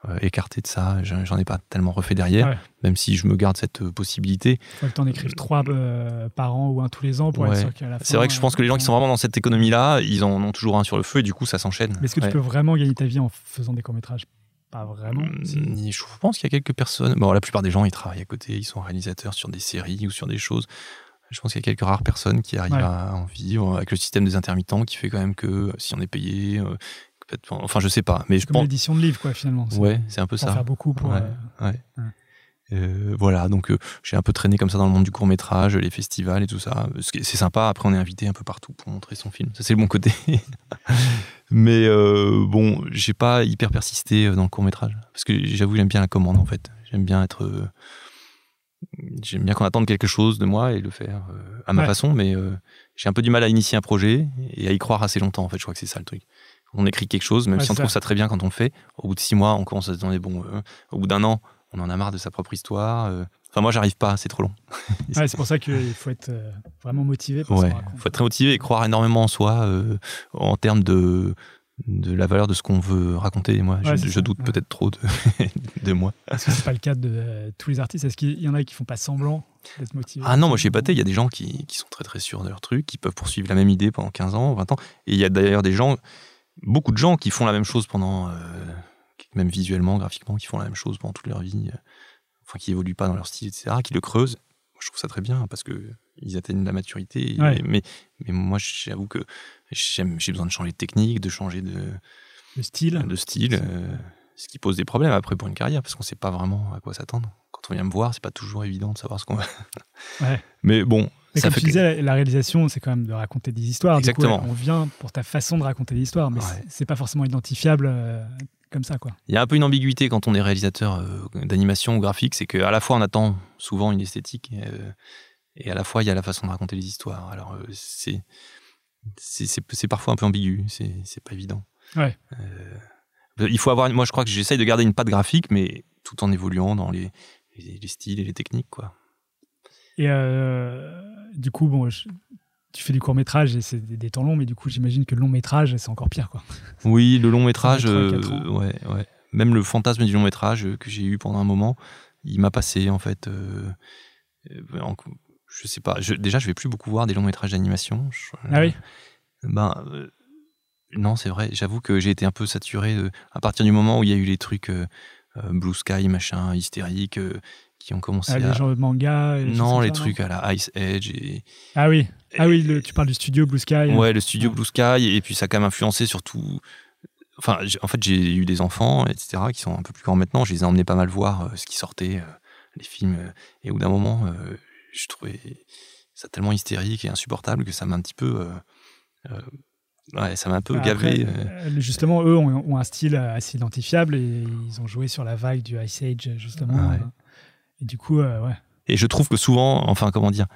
euh, écarté de ça. J'en ai pas tellement refait derrière, Ouais. même si je me garde cette euh, possibilité. Il faut que tu en écrives trois euh, par an ou un tous les ans pour Ouais. être sûr qu'à la fin. C'est vrai que je pense que les gens qui sont vraiment dans cette économie-là, ils en ont toujours un sur le feu et du coup, ça s'enchaîne. Mais est-ce que Ouais. tu peux vraiment gagner ta vie en faisant des courts-métrages? Pas vraiment. Mm, Je pense qu'il y a quelques personnes. Bon, la plupart des gens, ils travaillent à côté, ils sont réalisateurs sur des séries ou sur des choses. Je pense qu'il y a quelques rares personnes qui arrivent Ouais. à en vivre avec le système des intermittents qui fait quand même que euh, si on est payé, euh, enfin, je sais pas, mais je Comme pense. l'édition de livres, quoi, finalement. Ouais, c'est un peu ça. faire beaucoup pour. Ouais. euh, Euh, voilà, donc euh, j'ai un peu traîné comme ça dans le monde du court métrage, les festivals et tout ça. C'est sympa. Après, on est invité un peu partout pour montrer son film. Ça, c'est le bon côté. Mais euh, bon, j'ai pas hyper persisté euh, dans le court métrage parce que j'avoue, j'aime bien la commande en fait. J'aime bien être. euh, J'aime bien qu'on attende quelque chose de moi et le faire euh, à ma Ouais. façon, mais j'ai un peu du mal à initier un projet et à y croire assez longtemps. En fait, je crois que c'est ça le truc. On écrit quelque chose, même Ouais, si on trouve ça. très bien quand on le fait. Au bout de six mois, on commence à se demander bon, au bout d'un an, on en a marre de sa propre histoire. Enfin, moi, j'arrive pas, c'est trop long. Ouais, c'est pour ça qu'il faut être euh, vraiment motivé Ouais, raconter. faut être très motivé et croire énormément en soi euh, en termes de, de la valeur de ce qu'on veut raconter. Moi, Ouais, je, je doute peut-être trop de, de moi. Est-ce que c'est pas le cas de euh, tous les artistes? Est-ce qu'il y en a qui font pas semblant d'être motivés? Ah non, moi, chez Pathé, il y a des gens qui, qui sont très très sûrs de leur truc, qui peuvent poursuivre la même idée pendant 15 ans, 20 ans. Et il y a d'ailleurs des gens, beaucoup de gens qui font la même chose pendant, euh, même visuellement, graphiquement, qui font la même chose pendant toute leur vie. Enfin qui évoluent pas dans leur style, etc., qui le creusent. Moi, je trouve ça très bien parce que ils atteignent la maturité. et- mais, mais moi, j'avoue que j'ai besoin de changer de technique, de changer de, Le style. de style, euh, ce qui pose des problèmes après pour une carrière parce qu'on sait pas vraiment à quoi s'attendre. Quand on vient me voir, c'est pas toujours évident de savoir ce qu'on va. Ouais. Mais bon, Mais ça comme fait tu disais, la- la réalisation, c'est quand même de raconter des histoires. Du coup, Exactement. on vient pour ta façon de raconter des histoires, mais Ouais. c'est pas forcément identifiable euh, comme ça, quoi. Il y a un peu une ambiguïté quand on est réalisateur euh, d'animation ou graphique, c'est qu'à la fois on attend souvent une esthétique euh, et à la fois il y a la façon de raconter les histoires. Alors euh, c'est c'est- parfois un peu ambigu, c'est c'est pas évident. Ouais. Euh, il faut avoir, moi je crois que j'essaye de garder une patte graphique, mais tout en évoluant dans les, les, les styles et les techniques quoi. Et euh, du coup, bon, je- tu fais du court métrage et c'est des, des temps longs, mais du coup, j'imagine que le long métrage, c'est encore pire, quoi. Oui, le long métrage, euh, ouais, ouais. Même le fantasme du long métrage euh, que j'ai eu pendant un moment, il m'a passé en fait. euh, euh, en- je sais pas. je- déjà, je vais plus beaucoup voir des longs métrages d'animation. Ah oui Ben euh, non, c'est vrai. J'avoue que j'ai été un peu saturé à partir du moment où il y a eu les trucs Blue Sky, machin, hystérique, qui ont commencé Ah, à. Les genres de manga et non, les ça, trucs à la Ice Edge et. Ah oui, ah oui le- tu parles du studio Blue Sky. Ouais, le studio. Blue Sky, et puis ça a quand même influencé surtout. Enfin, en fait, j'ai eu des enfants, etc., qui sont un peu plus grands maintenant. Je les ai emmenés pas mal voir euh, ce qui sortait, euh, les films. euh, et au bout d'un moment, je trouvais ça tellement hystérique et insupportable que ça m'a un petit peu. ouais, ça m'a un peu Après, gavé. Justement, eux ont, ont un style assez identifiable et ils ont joué sur la vague du Ice Age, justement. Ouais. euh, Et du coup, ouais. Et je trouve que souvent, enfin, comment dire.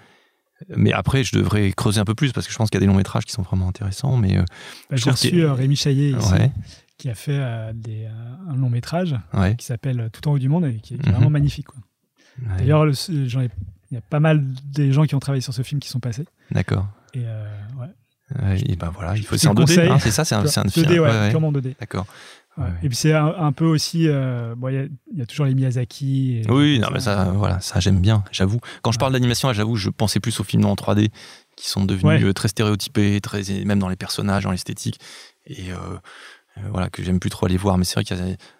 Mais après, je devrais creuser un peu plus parce que je pense qu'il y a des longs métrages qui sont vraiment intéressants. Mais euh, Bah, J'ai reçu a- euh, Rémi Chaillet ici, ouais, qui a fait euh, des, un long métrage ouais. qui s'appelle Tout en haut du monde et qui, qui est Mhm. vraiment magnifique. quoi. ouais. D'ailleurs, il y a pas mal des gens qui ont travaillé sur ce film qui sont passés. D'accord. Et euh, ouais. Et ben voilà, il faut. Je C'est te en 2D, conseille. hein, c'est ça, c'est un, un 2D, ouais, ouais, ouais. purement 2D. D'accord. Ouais. Ouais. Et puis c'est un, un peu aussi, euh, bon, il y a- il y, a toujours les Miyazaki. et- Oui, non, mais ça, voilà, ça j'aime bien, j'avoue. Quand je parle d'animation, j'avoue, je pensais plus aux films en 3D qui sont devenus Ouais. euh, très stéréotypés, très, même dans les personnages, dans l'esthétique. Et euh, voilà, que j'aime plus trop aller voir. Mais c'est vrai que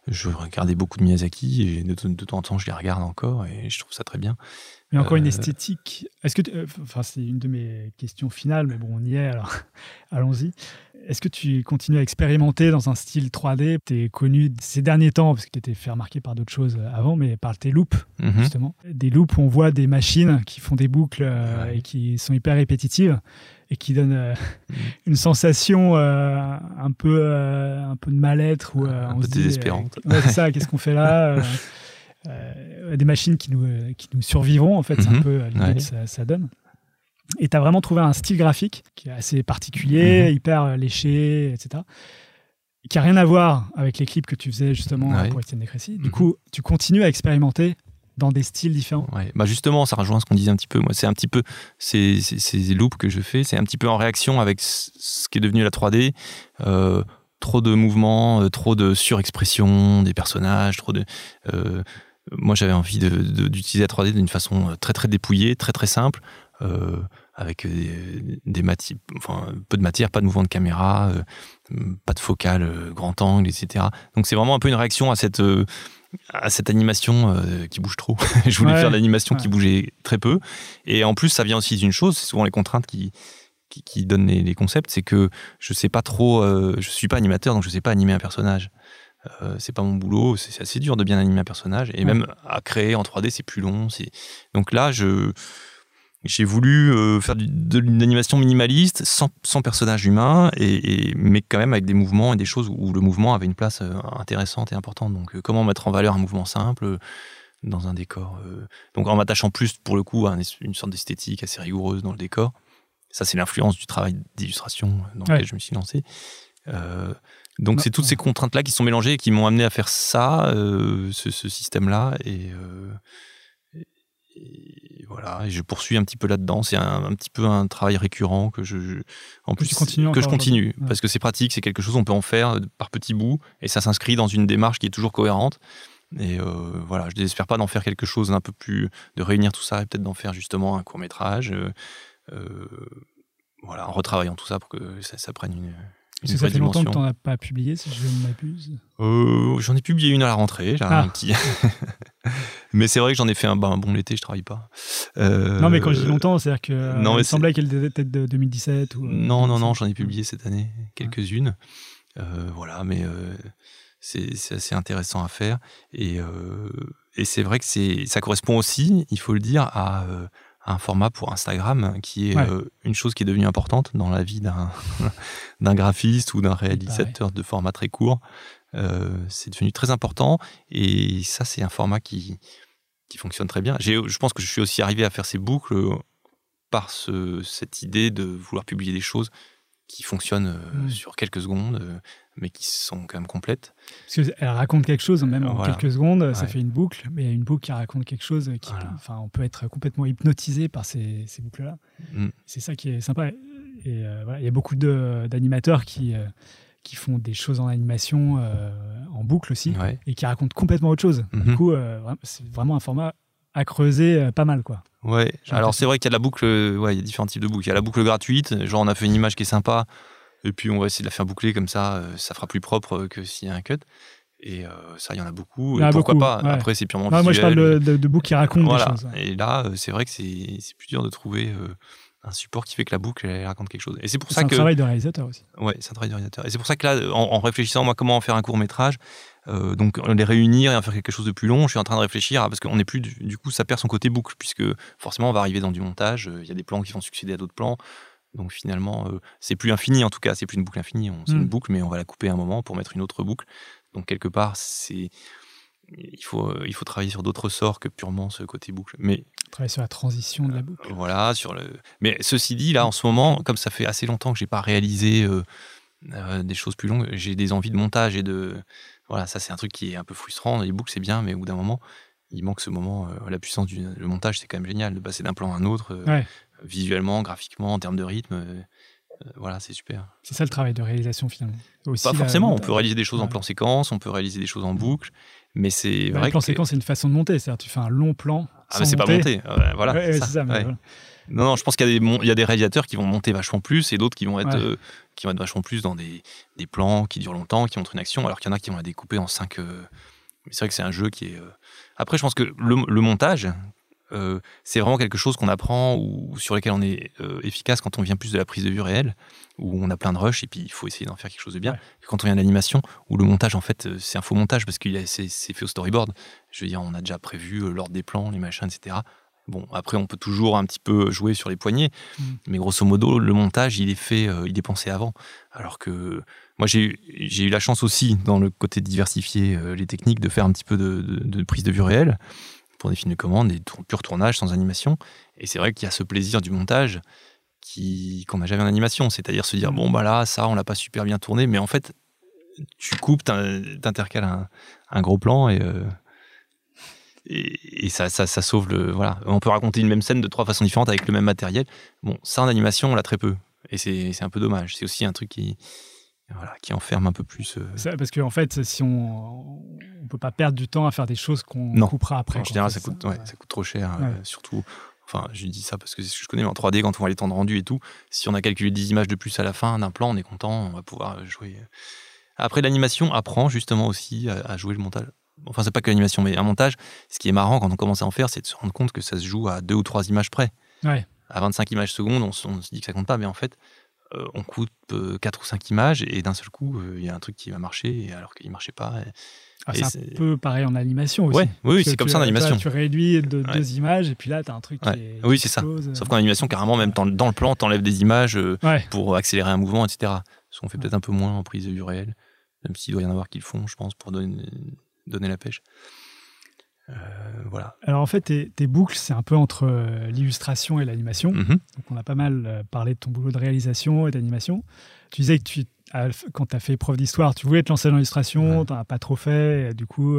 je regardais beaucoup de Miyazaki et de, de temps en temps, je les regarde encore et je trouve ça très bien. Mais encore une esthétique. Est-ce que, euh, enfin, c'est une de mes questions finales, mais bon, on y est, alors allons-y. Est-ce que tu continues à expérimenter dans un style 3D Tu es connu ces derniers temps, parce que tu étais fait remarquer par d'autres choses avant, mais par tes loops, Mhm. justement. Des loops où on voit des machines qui font des boucles euh, Ouais. et qui sont hyper répétitives et qui donnent euh, Mhm. une sensation euh, un, peu, euh, un peu de mal-être. Ou, euh, Un on peu se dit, euh, désespérante. ouais, c'est ça, qu'est-ce qu'on fait là Euh, euh, Des machines qui nous, euh, qui nous survivront, en fait, c'est un Mhm. peu euh, l'idée Ouais. que ça, ça donne. Et tu as vraiment trouvé un style graphique qui est assez particulier, Mhm. hyper euh, léché, etc. Qui a rien à voir avec les clips que tu faisais justement pour Étienne Décrécy. Du Mhm. coup, tu continues à expérimenter dans des styles différents. Ouais. Bah justement, ça rejoint ce qu'on disait un petit peu. Moi, c'est un petit peu ces, ces, ces loops que je fais, c'est un petit peu en réaction avec ce qui est devenu la 3D. Euh, trop de mouvements, euh, trop de surexpression des personnages, trop de. euh, moi, j'avais envie d'utiliser la 3D d'une façon très très dépouillée, très très simple, euh, avec des, des mati- enfin peu de matière, pas de mouvement de caméra, euh, pas de focale, euh, grand angle, etc. Donc c'est vraiment un peu une réaction à cette euh, à cette animation euh, qui bouge trop. je voulais Ouais, faire de l'animation qui bougeait très peu. Et en plus, ça vient aussi d'une chose, c'est souvent les contraintes qui, qui, qui donnent les, les concepts, c'est que je sais pas trop, euh, je suis pas animateur, donc je sais pas animer un personnage. Euh, c'est pas mon boulot, c'est assez dur de bien animer un personnage. Et Ouais. même à créer en 3D, c'est plus long. Donc là, je j'ai voulu euh, faire du- de l'animation minimaliste, sans, sans personnage humain, et, et- mais quand même avec des mouvements et des choses où le mouvement avait une place euh, intéressante et importante. Donc, euh, comment mettre en valeur un mouvement simple dans un décor Donc, en m'attachant plus, pour le coup, à une sorte d'esthétique assez rigoureuse dans le décor. Ça, c'est l'influence du travail d'illustration dans lequel Ouais. je me suis lancé. Euh, donc, c'est toutes ces contraintes-là qui sont mélangées et qui m'ont amené à faire ça, euh, ce, ce système-là. Et, euh, et voilà, et je poursuis un petit peu là-dedans. C'est un, un petit peu un travail récurrent que je, je- en plus que je continue. Ouais. parce que c'est pratique, c'est quelque chose on peut en faire euh, par petits bouts et ça s'inscrit dans une démarche qui est toujours cohérente. Et euh, voilà, je désespère pas d'en faire quelque chose d'un peu plus, de réunir tout ça et peut-être d'en faire justement un court métrage. euh, euh, voilà, en retravaillant tout ça pour que ça, ça prenne une, Parce que ça fait longtemps que tu n'en as pas publié, si je ne m'abuse. Euh, J'en ai publié une à la rentrée, là, Ah. un petit. Mais c'est vrai que j'en ai fait un, un bon l'été, je travaille pas. Euh, Non, mais quand je dis longtemps, c'est-à-dire que euh, non, il mais me c'est- semblait qu'elle était peut-être de 2017 ou. euh, Non, non, non, 2017. j'en ai publié cette année quelques-unes. Euh, voilà, mais euh, c'est assez intéressant à faire. Et, euh, et c'est vrai que ça correspond aussi, il faut le dire, à, euh, un format pour Instagram qui est Ouais. euh, une chose qui est devenue importante dans la vie d'un d'un graphiste ou d'un réalisateur de format très court. Euh, c'est devenu très important et ça, c'est un format qui, qui fonctionne très bien. Je pense que je suis aussi arrivé à faire ces boucles euh, par ce- cette idée de vouloir publier des choses qui fonctionnent euh, Mm. sur quelques secondes, mais qui sont quand même complètes. Parce qu'elle raconte quelque chose, même en Voilà. quelques secondes, ça fait une boucle, mais une boucle qui raconte quelque chose qui. Voilà. Enfin, on peut être complètement hypnotisé par ces, ces boucles-là. Mm. C'est ça qui est sympa. Et euh, voilà, il y a beaucoup d'animateurs qui, euh, qui font des choses en animation euh, en boucle aussi Ouais. et qui racontent complètement autre chose. Du Mhm. coup, euh, c'est vraiment un format à creuser euh, pas mal, quoi. Ouais. Alors c'est vrai qu'il y a de la boucle, ouais, il y a différents types de boucles. Il y a la boucle gratuite, genre on a fait une image qui est sympa, et puis on va essayer de la faire boucler comme ça, ça fera plus propre que s'il y a un cut. Et euh, ça, il y en a beaucoup. Et pourquoi beaucoup, pas? ouais. Après, c'est purement Ouais, moi, je parle visuel. de, de, de boucles qui racontent voilà. des choses. ouais. Et là, c'est vrai que c'est c'est plus dur de trouver euh, un support qui fait que la boucle elle, raconte quelque chose. Et c'est pour ça un que travail de réalisateur aussi. Ouais, c'est un travail d'orientateur. Et c'est pour ça que là, en, en réfléchissant, moi, comment en faire un court métrage, euh, donc les réunir et en faire quelque chose de plus long, je suis en train de réfléchir, parce qu'on n'est plus, du, du coup, ça perd son côté boucle, puisque forcément, on va arriver dans du montage, euh, il y a des plans qui vont succéder à d'autres plans. Donc finalement, euh, c'est plus infini en tout cas, c'est plus une boucle infinie. C'est Mm. une boucle, mais on va la couper à un moment pour mettre une autre boucle. Donc quelque part, c'est il faut, euh, il faut travailler sur d'autres sorts que purement ce côté boucle. Mais Travailler sur la transition de la boucle. voilà, sur le. Mais ceci dit, là, en ce moment, comme ça fait assez longtemps que j'ai pas réalisé euh, euh, des choses plus longues, j'ai des envies de montage et de. Voilà, ça c'est un truc qui est un peu frustrant. Les boucles c'est bien, mais au bout d'un moment, il manque ce moment. euh, la puissance du le montage, c'est quand même génial de passer d'un plan à un autre, euh, Ouais. visuellement, graphiquement, en termes de rythme. euh, euh, voilà, c'est super. C'est ça le travail de réalisation finalement. Aussi, Pas la- forcément, on peut réaliser des choses en plan séquence, on peut réaliser des choses en boucle, mais c'est Bah, vrai le plan que. séquence, c'est une façon de monter. C'est-à-dire, tu fais un long plan. Ah, mais c'est pas monté. euh, voilà. Ouais, ça, c'est ça. mais ouais. voilà. Non, non, je pense qu'il y, y a des réalisateurs qui vont monter vachement plus et d'autres qui vont être Ouais. euh, qui vont être vachement plus dans des, des plans qui durent longtemps, qui montrent une action, alors qu'il y en a qui vont la découper en cinq. euh, Mais c'est vrai que c'est un jeu qui est. euh, Après, je pense que le, le montage, euh, c'est vraiment quelque chose qu'on apprend ou sur lequel on est euh, efficace quand on vient plus de la prise de vue réelle, où on a plein de rush et puis il faut essayer d'en faire quelque chose de bien. Ouais. Quand on vient d'animation, où le montage, en fait, euh, c'est un faux montage parce que c'est fait au storyboard. Je veux dire, on a déjà prévu l'ordre des plans, les machins, etc. Bon, après, on peut toujours un petit peu jouer sur les poignets, Mm. mais grosso modo, le montage, il est fait, euh, il est pensé avant. Alors que moi, j'ai eu- j'ai eu la chance aussi, dans le côté de diversifier euh, les techniques, de faire un petit peu de, de- de prise de vue réelle pour des films de commande, des purs tournages sans animation. Et c'est vrai qu'il y a ce plaisir du montage qui qu'on n'a jamais en animation, c'est-à-dire se dire bon bah là, ça, on l'a pas super bien tourné, mais en fait, tu coupes, t'in- t'intercales un, gros plan et euh, et, ça, ça, ça sauve le. Voilà. On peut raconter une même scène de trois façons différentes avec le même matériel. Bon, ça en animation, on l'a très peu. Et c'est un peu dommage. C'est aussi un truc qui, voilà, qui enferme un peu plus. euh, Ça, parce qu'en fait, si on on peut pas perdre du temps à faire des choses qu'on coupera après. en général, ça coûte, ouais, ça coûte trop cher. euh, surtout, enfin, je dis ça parce que c'est ce que je connais mais en 3D, quand on voit les temps de rendu et tout. Si on a calculé 10 images de plus à la fin d'un plan, on est content, on va pouvoir jouer. Après, l'animation apprend justement aussi à, à jouer le montage. Enfin, c'est pas que l'animation, mais un montage, ce qui est marrant quand on commence à en faire, c'est de se rendre compte que ça se joue à deux ou trois images près. À 25 images secondes, on, se- on se dit que ça compte pas, mais en fait, euh, on coupe 4 ou 5 images et d'un seul coup, euh, il y a un truc qui va marcher alors qu'il marchait pas. et- Ah, c'est un peu pareil en animation aussi. Ouais, oui, c'est comme tu- ça en animation. Tu réduis de Ouais. deux images et puis là, tu as un truc Ouais. qui est. Oui, c'est ça. explose. Sauf qu'en animation, carrément, même dans, le plan, t'enlèves des images euh, pour accélérer un mouvement, etc. Ce qu'on fait peut-être un peu moins en prise de vue réelle, même s'il doit y en avoir qui le font, je pense, pour donner, donner la pêche. Euh, voilà. Alors en fait, tes, tes boucles, c'est un peu entre euh, l'illustration et l'animation. Mhm. Donc on a pas mal euh, parlé de ton boulot de réalisation et d'animation. Tu disais que tu, quand tu as fait preuve d'histoire, tu voulais te lancer dans l'illustration, Ouais. tu n'en as pas trop fait, et du coup,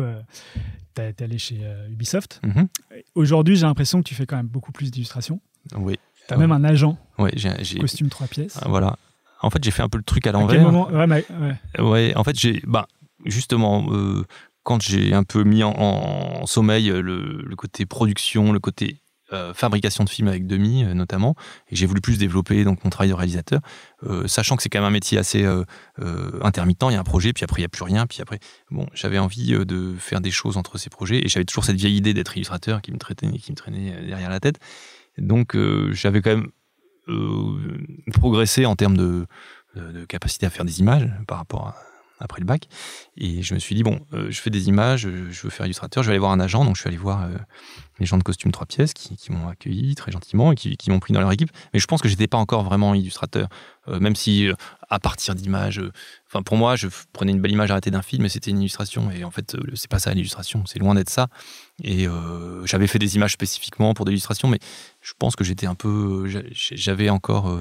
tu es allé chez euh, Ubisoft. Mhm. Aujourd'hui, j'ai l'impression que tu fais quand même beaucoup plus d'illustration. Oui. Tu as même un agent, Ouais, j'ai, costume trois pièces. ah, voilà. En fait, j'ai fait un peu le truc à l'envers. moment? Ouais, ouais. Ouais, en fait, j'ai, bah, justement, euh, quand j'ai un peu mis en, sommeil euh, le, côté production, le côté euh, fabrication de films avec demi euh, notamment et j'ai voulu plus développer donc mon travail de réalisateur sachant que c'est quand même un métier assez intermittent il y a un projet puis après il y a plus rien puis après bon j'avais envie de faire des choses entre ces projets et j'avais toujours cette vieille idée d'être illustrateur qui me traînait qui me traînait derrière la tête. Donc j'avais quand même progressé en termes de, de capacité à faire des images par rapport à après le bac. Et je me suis dit bon euh, je fais des images euh, je veux faire illustrateur je vais aller voir un agent. Donc je suis allé voir euh, les gens de costume trois pièces qui, m'ont accueilli très gentiment et qui, m'ont pris dans leur équipe. Mais je pense que j'étais pas encore vraiment illustrateur. Même si à partir d'images enfin pour moi je prenais une belle image arrêtée d'un film et c'était une illustration. Et en fait c'est pas ça l'illustration. C'est loin d'être ça. Et j'avais fait des images spécifiquement pour des illustrations mais je pense que j'étais un peu j'a- j'avais encore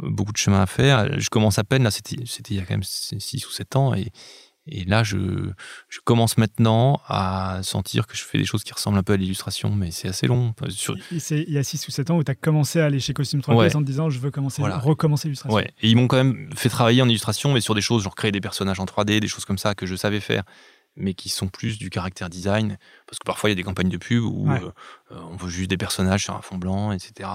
beaucoup de chemin à faire. Je commence à peine, là, c'était il y a quand même 6 ou 7 ans, et, et là, je, je commence maintenant à sentir que je fais des choses qui ressemblent un peu à l'illustration, mais c'est assez long. Sur, il y a 6 ou 7 ans où tu as commencé à aller chez Costume 3 Ouais. en te disant je veux commencer, Voilà. recommencer l'illustration. ouais. Et ils m'ont quand même fait travailler en illustration, mais sur des choses, genre créer des personnages en 3D, des choses comme ça que je savais faire, mais qui sont plus du caractère design, parce que parfois il y a des campagnes de pub où Ouais. euh, euh, on veut juste des personnages sur un fond blanc, etc.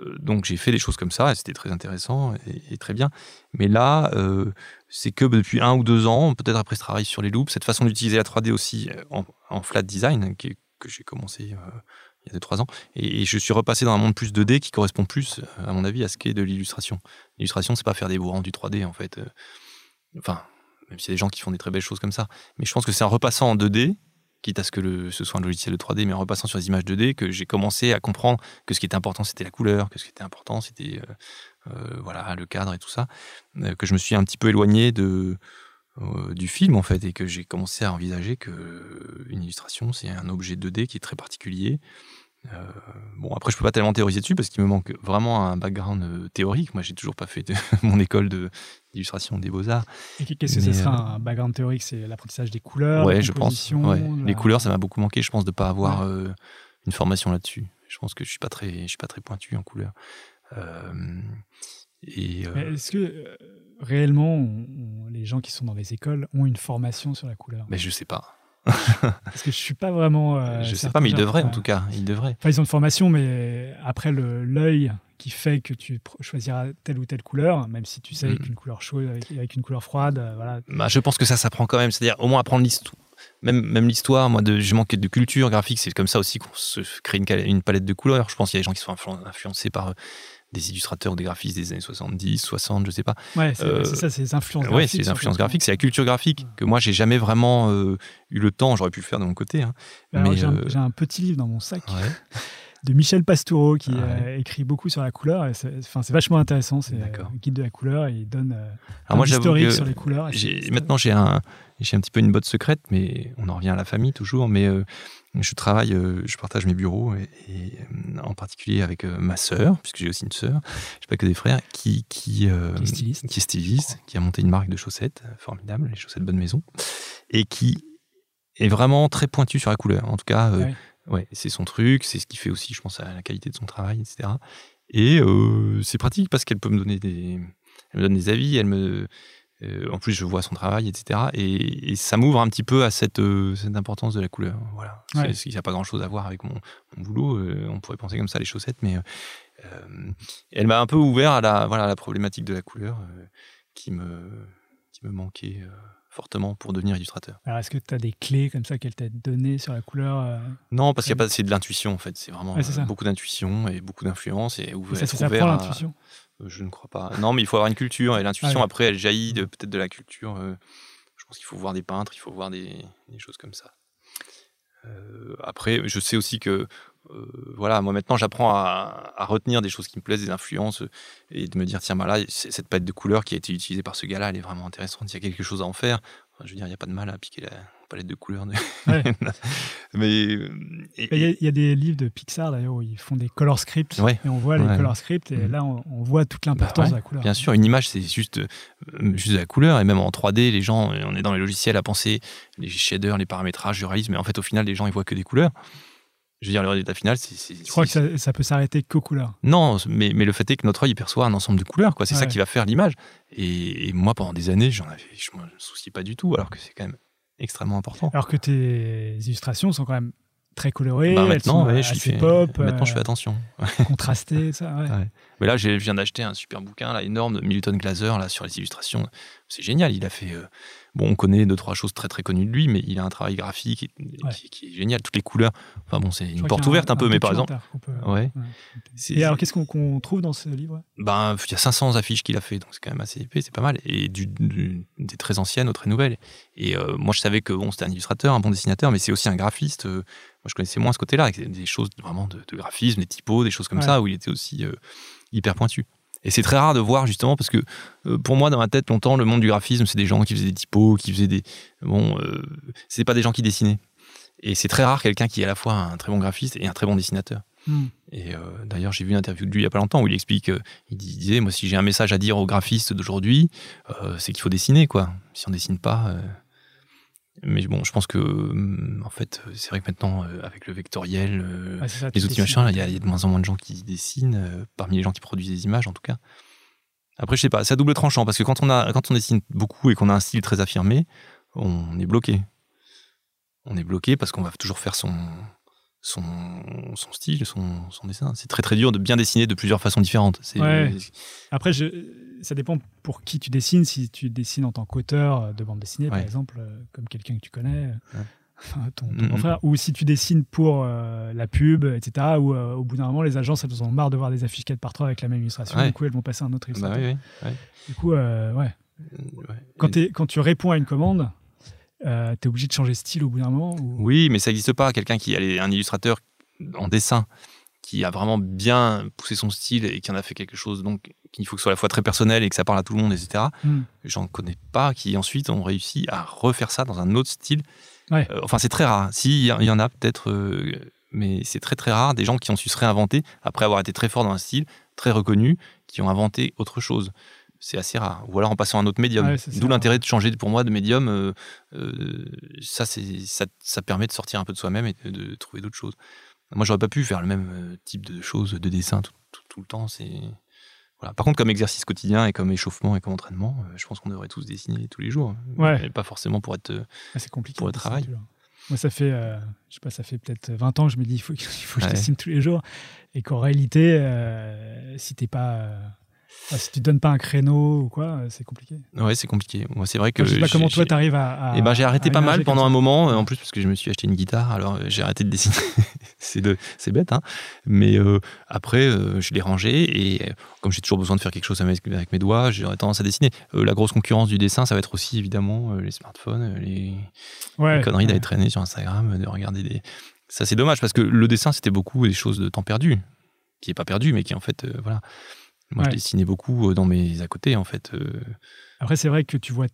Euh, donc j'ai fait des choses comme ça, et c'était très intéressant et, très bien. Mais là, euh, c'est que depuis un ou deux ans, peut-être après ce travail sur les loops, cette façon d'utiliser la 3D aussi euh, en, flat design, que j'ai commencé il y a 2-3 ans, et, je suis repassé dans un monde plus 2D qui correspond plus, à mon avis, à ce qu'est de l'illustration. L'illustration, c'est pas faire des beaux rendus 3D, en fait. Enfin, même s'il y a des gens qui font des très belles choses comme ça. Mais je pense que c'est en repassant en 2D, quitte à ce que ce soit un logiciel de 3D, mais en repassant sur les images 2D, que j'ai commencé à comprendre que ce qui était important, c'était la couleur, que ce qui était important, c'était euh, euh, voilà, le cadre et tout ça, euh, que je me suis un petit peu éloigné de, du film, en fait, et que j'ai commencé à envisager que une illustration, c'est un objet 2D qui est très particulier. Euh, bon, après, je peux pas tellement théoriser dessus parce qu'il me manque vraiment un background euh, théorique. Moi, j'ai toujours pas fait de mon école de- d'illustration des beaux-arts. Et qu'est-ce que ce sera euh, un background théorique? C'est l'apprentissage des couleurs, ouais, je pense. composition, ouais. la- Les couleurs, ça m'a beaucoup manqué. Je pense de pas avoir euh, une formation là-dessus. Je pense que je suis pas très, je suis pas très pointu en couleur. Et Mais Est-ce que réellement on- on- les gens qui sont dans les écoles ont une formation sur la couleur? Mais je sais pas. Parce que je suis pas vraiment. euh, je sais pas, mais ils Genre, devraient en tout cas. Ils devraient. Enfin, ils ont une formation, mais après l'œil qui fait que tu choisiras telle ou telle couleur, même si tu sais Mhm. qu'une couleur chaude avec, avec une couleur froide, euh, voilà. Bah, je pense que ça s'apprend quand même. C'est-à-dire au moins apprendre l'histoire. Même, même l'histoire, moi, de, je manquais de culture graphique. C'est comme ça aussi qu'on se crée une, une palette de couleurs. Je pense qu'il y a des gens qui sont influ- influencés par euh, des illustrateurs ou des graphistes des années 70, 60, je sais pas. Ouais, c'est Euh, ça, c'est les influences Oui, graphiques. c'est les influences graphiques, c'est la culture graphique que moi, j'ai jamais vraiment euh, eu le temps. J'aurais pu le faire de mon côté. hein. Alors, mais, j'ai un- euh, j'ai un, petit livre dans mon sac Ouais. de Michel Pastoureau qui Ah ouais. euh, écrit beaucoup sur la couleur. C'est vachement intéressant. C'est un guide de la couleur et il donne euh, Alors moi, historique que sur les couleurs. maintenant, j'ai un, j'ai un petit peu une botte secrète, mais on en revient à la famille toujours. Mais euh, je travaille, euh, je partage mes bureaux, et, et, euh, en particulier avec euh, ma sœur, puisque j'ai aussi une sœur, je pas que des frères, qui, qui, euh, Qui est styliste. qui est styliste, qui a monté une marque de chaussettes euh, formidable, les chaussettes Bonne Maison, et qui est vraiment très pointu sur la couleur. En tout cas, euh, Ouais. Ouais, c'est son truc, c'est ce qui fait aussi, je pense, à la qualité de son travail, etc. Et euh, c'est pratique parce qu'elle peut me donner des, elle me donne des avis, elle me, euh, en plus je vois son travail, etc. Et, et ça m'ouvre un petit peu à cette, euh, cette importance de la couleur. Voilà. Ouais. Il n'y a pas grand chose à voir avec mon, mon boulot. on pourrait penser comme ça les chaussettes, mais elle m'a un peu ouvert à la, voilà, à la problématique de la couleur qui me, qui me manquait. Fortement pour devenir illustrateur. Alors, est-ce que tu as des clés comme ça qu'elle t'a données sur la couleur euh, Non, parce qu'il y a pas c'est de l'intuition en fait. C'est vraiment Ouais, c'est euh, beaucoup d'intuition et beaucoup d'influence et ouvert, ça, s'apprend ouvert l'intuition Euh, Je ne crois pas. Non, mais il faut avoir une culture et l'intuition Ah ouais. après elle jaillit peut-être de la culture. je pense qu'il faut voir des peintres, il faut voir des, des choses comme ça. Après, je sais aussi que voilà, moi maintenant j'apprends à, à retenir des choses qui me plaisent, des influences euh, et de me dire tiens bah là cette palette de couleurs qui a été utilisée par ce gars-là, elle est vraiment intéressante. Il y a quelque chose à en faire. Enfin, je veux dire, il n'y a pas de mal à piquer la palette de couleurs. de- Ouais. mais euh, Il y, a- il y a des livres de Pixar d'ailleurs où ils font des color scripts Ouais. et on voit les color scripts et Mhm. là on, on voit toute l'importance Bah de la couleur. Bien sûr, une image, c'est juste, euh, juste de la couleur. Et même en 3D, les gens, on est dans les logiciels à penser les shaders, les paramétrages, le réalisme. Mais en fait, au final, les gens, ils voient que des couleurs. Je veux dire, le résultat final, c'est. Je crois que ça, ça peut s'arrêter qu'aux couleurs? Non, mais, mais le fait est que notre œil il perçoit un ensemble de couleurs. quoi. C'est ça qui va faire l'image. Et, et moi, pendant des années, j'en avais, je me souciais pas du tout, alors que c'est quand même extrêmement important. Alors que tes illustrations sont quand même très colorées, Bah, elles maintenant, sont ouais, je fais, pop, maintenant, je fais attention. contrastées, ça. ouais. Ouais. Mais là, je viens d'acheter un super bouquin, là, énorme, de Milton Glaser, là, sur les illustrations. C'est génial. Il a fait. euh, bon, on connaît deux, trois choses très, très connues de lui, mais il a un travail graphique qui, Ouais. qui- qui est génial. Toutes les couleurs. Enfin, bon, c'est une porte ouverte un, peu, mais par exemple. peut- Ouais. Et alors, qu'est-ce qu'on trouve dans ce livre Ben, il y a 500 affiches qu'il a fait, donc c'est quand même assez épais, c'est pas mal. Et du, du- des très anciennes aux très nouvelles. Et euh, moi, je savais que bon, c'était un illustrateur, un bon dessinateur, mais c'est aussi un graphiste. euh, moi, je connaissais moins ce côté-là, avec des choses vraiment de, de graphisme, des typos, des choses comme Ouais. ça, où il était aussi euh, hyper pointu. Et c'est très rare de voir justement parce que euh, pour moi dans ma tête longtemps le monde du graphisme c'est des gens qui faisaient des typos, qui faisaient des bon euh, c'est pas des gens qui dessinaient. Et c'est très rare quelqu'un qui est à la fois un très bon graphiste et un très bon dessinateur. Hmm. Et euh, d'ailleurs, j'ai vu une interview de lui il y a pas longtemps où il explique, euh, il dis- disait, moi, si j'ai un message à dire aux graphistes d'aujourd'hui, euh, c'est qu'il faut dessiner, quoi. Si on dessine pas. Euh, Mais bon, je pense que, hum, en fait, euh, c'est vrai que maintenant, euh, avec le vectoriel, euh, Ouais, c'est ça, les outils dessines. machin, là, il y, a- il y a de moins en moins de gens qui dessinent, euh, parmi les gens qui produisent des images, en tout cas. Après, je sais pas, c'est à double tranchant, parce que quand on, a, quand on dessine beaucoup et qu'on a un style très affirmé, on est bloqué. On est bloqué parce qu'on va toujours faire son, son, son style, son, son dessin. C'est très très dur de bien dessiner de plusieurs façons différentes. Ouais. Après, je, ça dépend pour qui tu dessines. Si tu dessines en tant qu'auteur de bande dessinée, par exemple, euh, comme quelqu'un que tu connais, euh, Ouais. enfin, ton, ton Mhm. grand frère, ou si tu dessines pour euh, la pub, etc., où euh, au bout d'un moment, les agences, elles ont marre de voir des affiches 4 par 3 avec la même illustration. Ouais. Du coup, elles vont passer à un autre Bah illustrateur. oui, oui. Du coup, euh, ouais. Quand, t'es- tu réponds à une commande, euh, tu es obligé de changer de style au bout d'un moment ou... Oui, mais ça n'existe pas. Quelqu'un qui est un illustrateur en dessin, qui a vraiment bien poussé son style et qui en a fait quelque chose, donc qu'il faut que ce soit à la fois très personnel et que ça parle à tout le monde, etc. Hmm. J'en connais pas qui ensuite ont réussi à refaire ça dans un autre style. Ouais. Euh, enfin, c'est très rare. Si, il y, en a peut-être, euh, mais c'est très très rare des gens qui ont su se réinventer après avoir été très forts dans un style, très reconnu, qui ont inventé autre chose. C'est assez rare. Ou alors en passant à un autre médium. Ça. D'où l'intérêt de changer pour moi de médium. euh, ça, ça, ça permet de sortir un peu de soi-même et de, de trouver d'autres choses. Moi, j'aurais pas pu faire le même euh, type de choses, de dessin tout, tout- tout le temps. C'est voilà. Par contre, comme exercice quotidien et comme échauffement et comme entraînement, euh, je pense qu'on devrait tous dessiner tous les jours. Ouais. Et pas forcément pour être. euh, Ah, c'est compliqué. Pour le travail. Moi, ça fait, euh, je sais pas, ça fait peut-être 20 ans que je me dis, il faut, que- il faut que je Ouais. dessine tous les jours. Et qu'en réalité, euh, si t'es pas, enfin, si tu donnes pas un créneau ou quoi, euh, c'est compliqué. Ouais, c'est compliqué. Moi, c'est vrai que. Enfin, je sais pas j'ai- comment toi j'ai- t'arrives à. à- Eh ben, j'ai arrêté pas mal pendant un moment, euh, en plus parce que je me suis acheté une guitare, alors euh, j'ai arrêté de dessiner. c'est de- c'est bête, hein. Mais euh, après, euh, je l'ai rangé et euh, comme j'ai toujours besoin de faire quelque chose avec, avec mes doigts, j'aurais tendance à dessiner. La grosse concurrence du dessin, ça va être aussi évidemment les smartphones, les, Ouais, les conneries ouais. d'aller traîner sur Instagram, de regarder des. Ça, c'est dommage parce que le dessin, c'était beaucoup des choses de temps perdu, qui est pas perdu, mais qui en fait, voilà. Moi, Ouais. je dessinais beaucoup euh, dans mes à côté, en fait. euh, Après, c'est vrai que tu vois,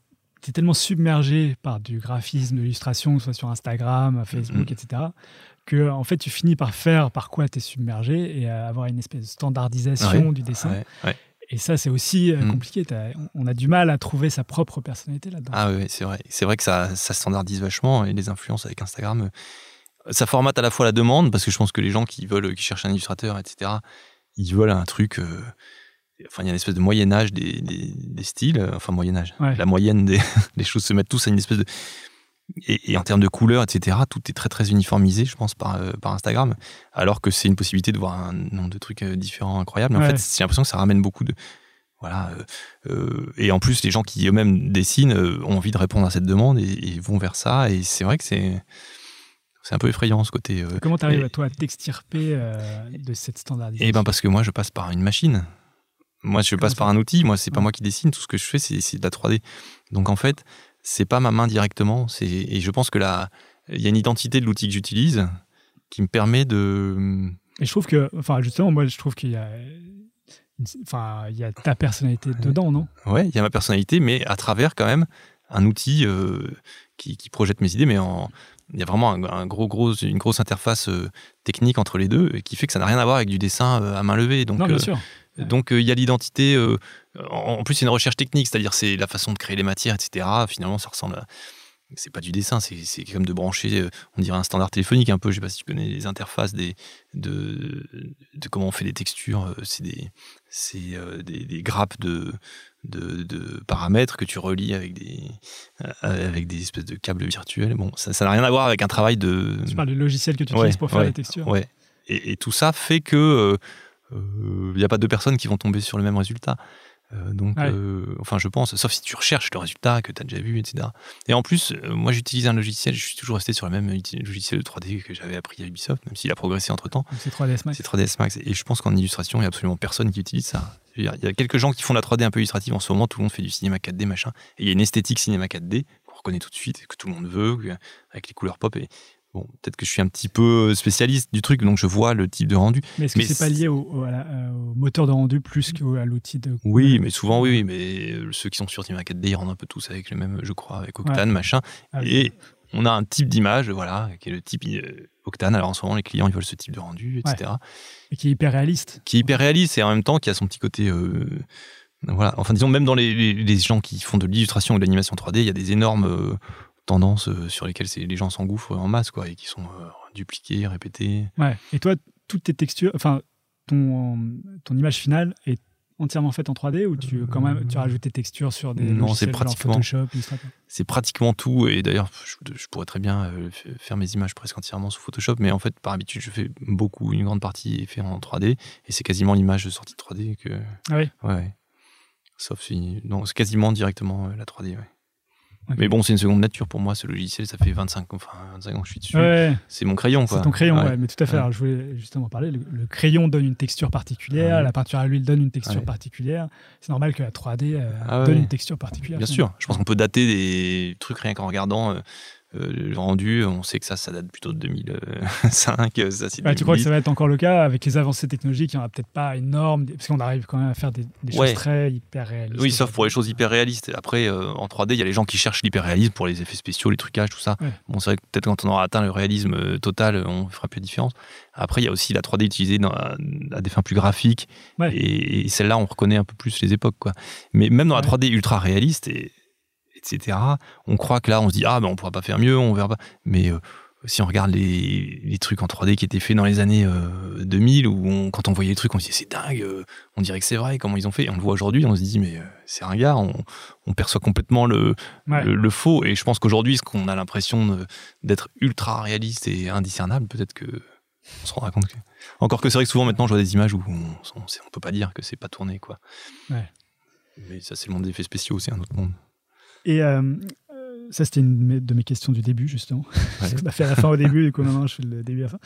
tu es tellement submergé par du graphisme, de l'illustration, que ce soit sur Instagram, Facebook, Mhm. etc., que en fait, tu finis par faire par quoi tu es submergé et avoir une espèce de standardisation Ouais, du dessin. ouais. Et ça, c'est aussi euh, Mhm. compliqué. On a du mal à trouver sa propre personnalité là-dedans. Ah oui, c'est vrai. C'est vrai que ça, ça standardise vachement et les influences avec Instagram, ça formate à la fois la demande parce que je pense que les gens qui veulent, qui cherchent un illustrateur, etc., ils veulent un truc. euh, Enfin, il y a une espèce de moyen âge des, des- des styles, euh, enfin moyen âge. Ouais. La moyenne des, des choses se mettent tous à une espèce de et, et en termes de couleurs, etc., tout est très très uniformisé, je pense, par, euh, par Instagram, alors que c'est une possibilité de voir un nombre de trucs euh, différents incroyables. Mais en fait, j'ai l'impression que ça ramène beaucoup de voilà. euh, et en plus, les gens qui eux-mêmes dessinent ont envie de répondre à cette demande et, et vont vers ça. Et c'est vrai que c'est c'est un peu effrayant ce côté. Comment tu arrives et- à toi à t'extirper de cette standardisation? Et ben parce que moi, je passe par une machine. Moi, je passe par un outil. Moi, c'est pas moi qui dessine. Tout ce que je fais, c'est de la 3D. Donc en fait, c'est pas ma main directement. Et je pense que là, il y a une identité de l'outil que j'utilise qui me permet de. Et je trouve que, enfin, justement, moi, je trouve qu'il y a, enfin, il y a ta personnalité dedans, non? Ouais, il y a ma personnalité, mais à travers quand même un outil euh, qui, qui projette mes idées, mais en il y a vraiment un, un gros, gros, une grosse interface euh, technique entre les deux et qui fait que ça n'a rien à voir avec du dessin euh, à main levée. Donc, Non, bien sûr. Donc euh, il y a l'identité. euh, en plus, c'est une recherche technique, c'est-à-dire c'est la façon de créer les matières, etc. Finalement, ça ressemble à. C'est pas du dessin, c'est comme de brancher, euh, on dirait un standard téléphonique un peu. Je sais pas si tu connais les interfaces des, de, de comment on fait des textures. C'est des, des, des grappes de, de, de paramètres que tu relis avec des, avec des espèces de câbles virtuels. Bon, ça n'a rien à voir avec un travail de. Tu parles du logiciel que tu Ouais, utilises pour faire ouais, les textures. Ouais. Et, et tout ça fait que il n'y a pas deux personnes qui vont tomber sur le même résultat. Euh, donc, Ouais. euh, enfin, je pense, sauf si tu recherches le résultat que tu as déjà vu, etc. Et en plus, euh, moi, j'utilise un logiciel, je suis toujours resté sur le même logiciel de 3D que j'avais appris à Ubisoft, même s'il a progressé entre temps. C'est 3ds Max. C'est 3ds Max. Et je pense qu'en illustration, il n'y a absolument personne qui utilise ça. Il y a quelques gens qui font de la 3D un peu illustrative en ce moment, tout le monde fait du cinéma 4D, machin. Et il y a une esthétique cinéma 4D qu'on reconnaît tout de suite, que tout le monde veut, avec les couleurs pop. Et bon, peut-être que je suis un petit peu spécialiste du truc, donc je vois le type de rendu. Mais est-ce que Mais c'est pas lié au, au- à la- euh, au moteur de rendu plus qu'à l'outil de. Oui, mais souvent, oui, oui, mais euh, ceux qui sont sur Cinema 4D, ils rendent un peu tous avec le même, je crois, avec Octane, machin. Ah oui. Et on a un type d'image, voilà, qui est le type euh, Octane. Alors en ce moment, les clients, ils veulent ce type de rendu, etc. Et qui est hyper réaliste. Qui est hyper réaliste et en même temps qui a son petit côté. euh, voilà, enfin, disons, même dans les, les- les gens qui font de l'illustration ou de l'animation 3D, il y a des énormes euh, tendances euh, sur lesquelles c'est- les gens s'engouffrent en masse, quoi, et qui sont euh, dupliquées, répétées. Ouais. Et toi, toutes tes textures, enfin, ton, ton image finale est entièrement faite en 3D ou tu quand même tu rajoutes tes textures sur des Non, logiciels c'est genre pratiquement- c'est pratiquement tout. Et d'ailleurs, je, je pourrais très bien euh, faire mes images presque entièrement sous Photoshop, mais en fait, par habitude, je fais beaucoup, une grande partie est fait en 3D, et c'est quasiment l'image sortie de 3D que. Ah oui Ouais. ouais. Sauf si. Non, c'est quasiment directement euh, la 3D, ouais. Mais bon, c'est une seconde nature pour moi, ce logiciel, ça fait 25, enfin, 25 ans que je suis dessus. Ouais, C'est mon crayon, quoi. c'est ton crayon, Ouais. ouais, mais tout à fait. Alors, je voulais justement parler. Le, le crayon donne une texture particulière, Ouais. la peinture à l'huile donne une texture particulière. C'est normal que la 3D euh, Ah donne une texture particulière. Bien sûr, je pense qu'on peut dater des trucs rien qu'en regardant euh, euh, rendu. On sait que ça, ça date plutôt de 2005. euh, Ça, Ouais, tu crois que 2008. ça va être encore le cas avec les avancées technologiques Il n'y en aura peut-être pas énormes, parce qu'on arrive quand même à faire des, des choses très hyper réalistes. Oui, sauf pour les choses hyper réalistes. Après, euh, en 3D, il y a les gens qui cherchent l'hyper réalisme pour les effets spéciaux, les trucages, tout ça. Ouais. Bon, c'est vrai que peut-être quand on aura atteint le réalisme total, on fera plus de différence. Après, il y a aussi la 3D utilisée dans, à, à des fins plus graphiques. Ouais. Et, et celle-là, on reconnaît un peu plus les époques. Quoi. Mais même dans la Ouais. 3D ultra réaliste, et, etc., on croit que là, on se dit, ah, ben on pourra pas faire mieux, on verra pas. Mais euh, si on regarde les, les trucs en 3D qui étaient faits dans les années euh, 2000, où on- quand on voyait les trucs, on se disait, c'est dingue, euh, on dirait que c'est vrai, comment ils ont fait. Et on le voit aujourd'hui, on se dit, mais euh, c'est un gars, on, on perçoit complètement le, Ouais. le, le faux. Et je pense qu'aujourd'hui, ce qu'on a l'impression d'être ultra réaliste et indiscernable, peut-être que on se rendra compte que. Encore que c'est vrai que souvent maintenant, je vois des images où on, on peut pas dire que c'est pas tourné, quoi. Ouais. Mais ça, c'est le monde des effets spéciaux, c'est un autre monde. Et euh, ça, c'était une de mes- questions du début, justement. Parce qu'on a fait la fin au début, et coup, maintenant, je fais le début à la fin.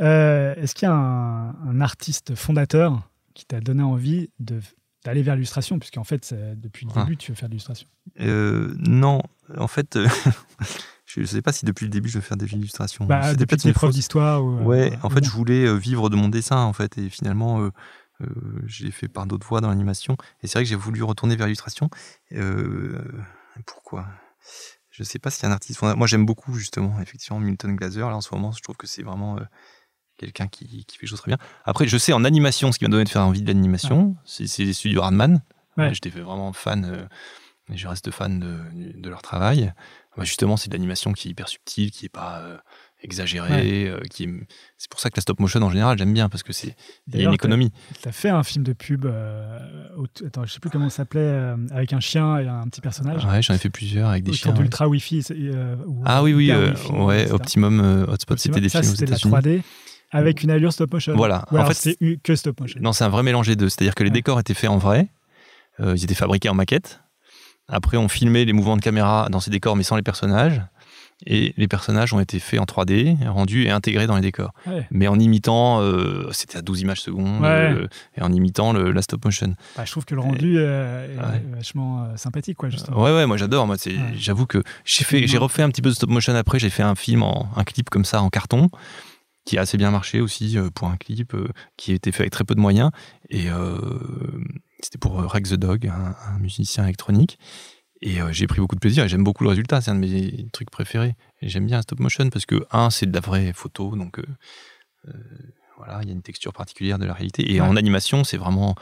Euh, Est-ce qu'il y a un, un artiste fondateur qui t'a donné envie de d'aller vers l'illustration, puisqu'en fait, depuis le Ah. début, tu veux faire de l'illustration. Euh, non, en fait, euh, je sais pas si depuis le début je veux faire des illustrations. Bah, C'était peut-être une fausse- d'histoire. ou, Ouais, en fait, je voulais vivre de mon dessin, en fait, et finalement, euh, j'ai fait par d'autres voies dans l'animation. Et c'est vrai que j'ai voulu retourner vers l'illustration. Euh, pourquoi? Je sais pas s'il y a un artiste. Moi, j'aime beaucoup, justement, effectivement, Milton Glaser. Là, en ce moment, je trouve que c'est vraiment euh, quelqu'un qui, qui fait les choses très bien. Après, je sais, en animation, ce qui m'a donné de faire envie de l'animation, c'est c'est les studios Hardman. Ouais. J'étais vraiment fan, euh, et je reste fan de, de leur travail. Bah, justement, c'est de l'animation qui est hyper subtile, qui est pas euh, exagérée, euh, qui c'est pour ça que la stop motion en général j'aime bien parce que c'est il y a une économie. Tu as fait un film de pub, euh, au- attends, je sais plus comment ça s'appelait, euh, avec un chien et un petit personnage. Ouais, j'en ai fait plusieurs avec des chiens. ouais. d'Ultra Wi-Fi. c'est, euh, Ah oui, oui, Wi-Fi, ouais. Optimum Hotspot, c'était des ça, films aux c'était de la États-Unis. 3D avec une allure stop motion. Voilà. Ou En fait, c'est que stop motion. Non, c'est un vrai mélange des deux. C'est-à-dire que les Ouais. décors étaient faits en vrai, ils étaient fabriqués en maquette. Après, on filmait les mouvements de caméra dans ces décors, mais sans les personnages. Et les personnages ont été faits en 3D, rendus et intégrés dans les décors. Ouais. Mais en imitant, euh, c'était à 12 images secondes, Ouais. euh, et en imitant le, la stop motion. Bah, je trouve que le rendu euh, est Ouais. vachement euh, sympathique, quoi, justement. Ouais, ouais, moi j'adore. Moi, j'avoue que j'ai fait, j'ai refait un petit peu de stop motion après. J'ai fait un film, en, un clip comme ça en carton, qui a assez bien marché aussi pour un clip qui a été fait avec très peu de moyens. Et c'était pour Rex the Dog, un, un musicien électronique. Et euh, j'ai pris beaucoup de plaisir et j'aime beaucoup le résultat. C'est un de mes trucs préférés. Et j'aime bien stop motion parce que, un, c'est de la vraie photo. Donc, euh, euh, voilà, il y a une texture particulière de la réalité. Et Ouais. en animation, c'est vraiment.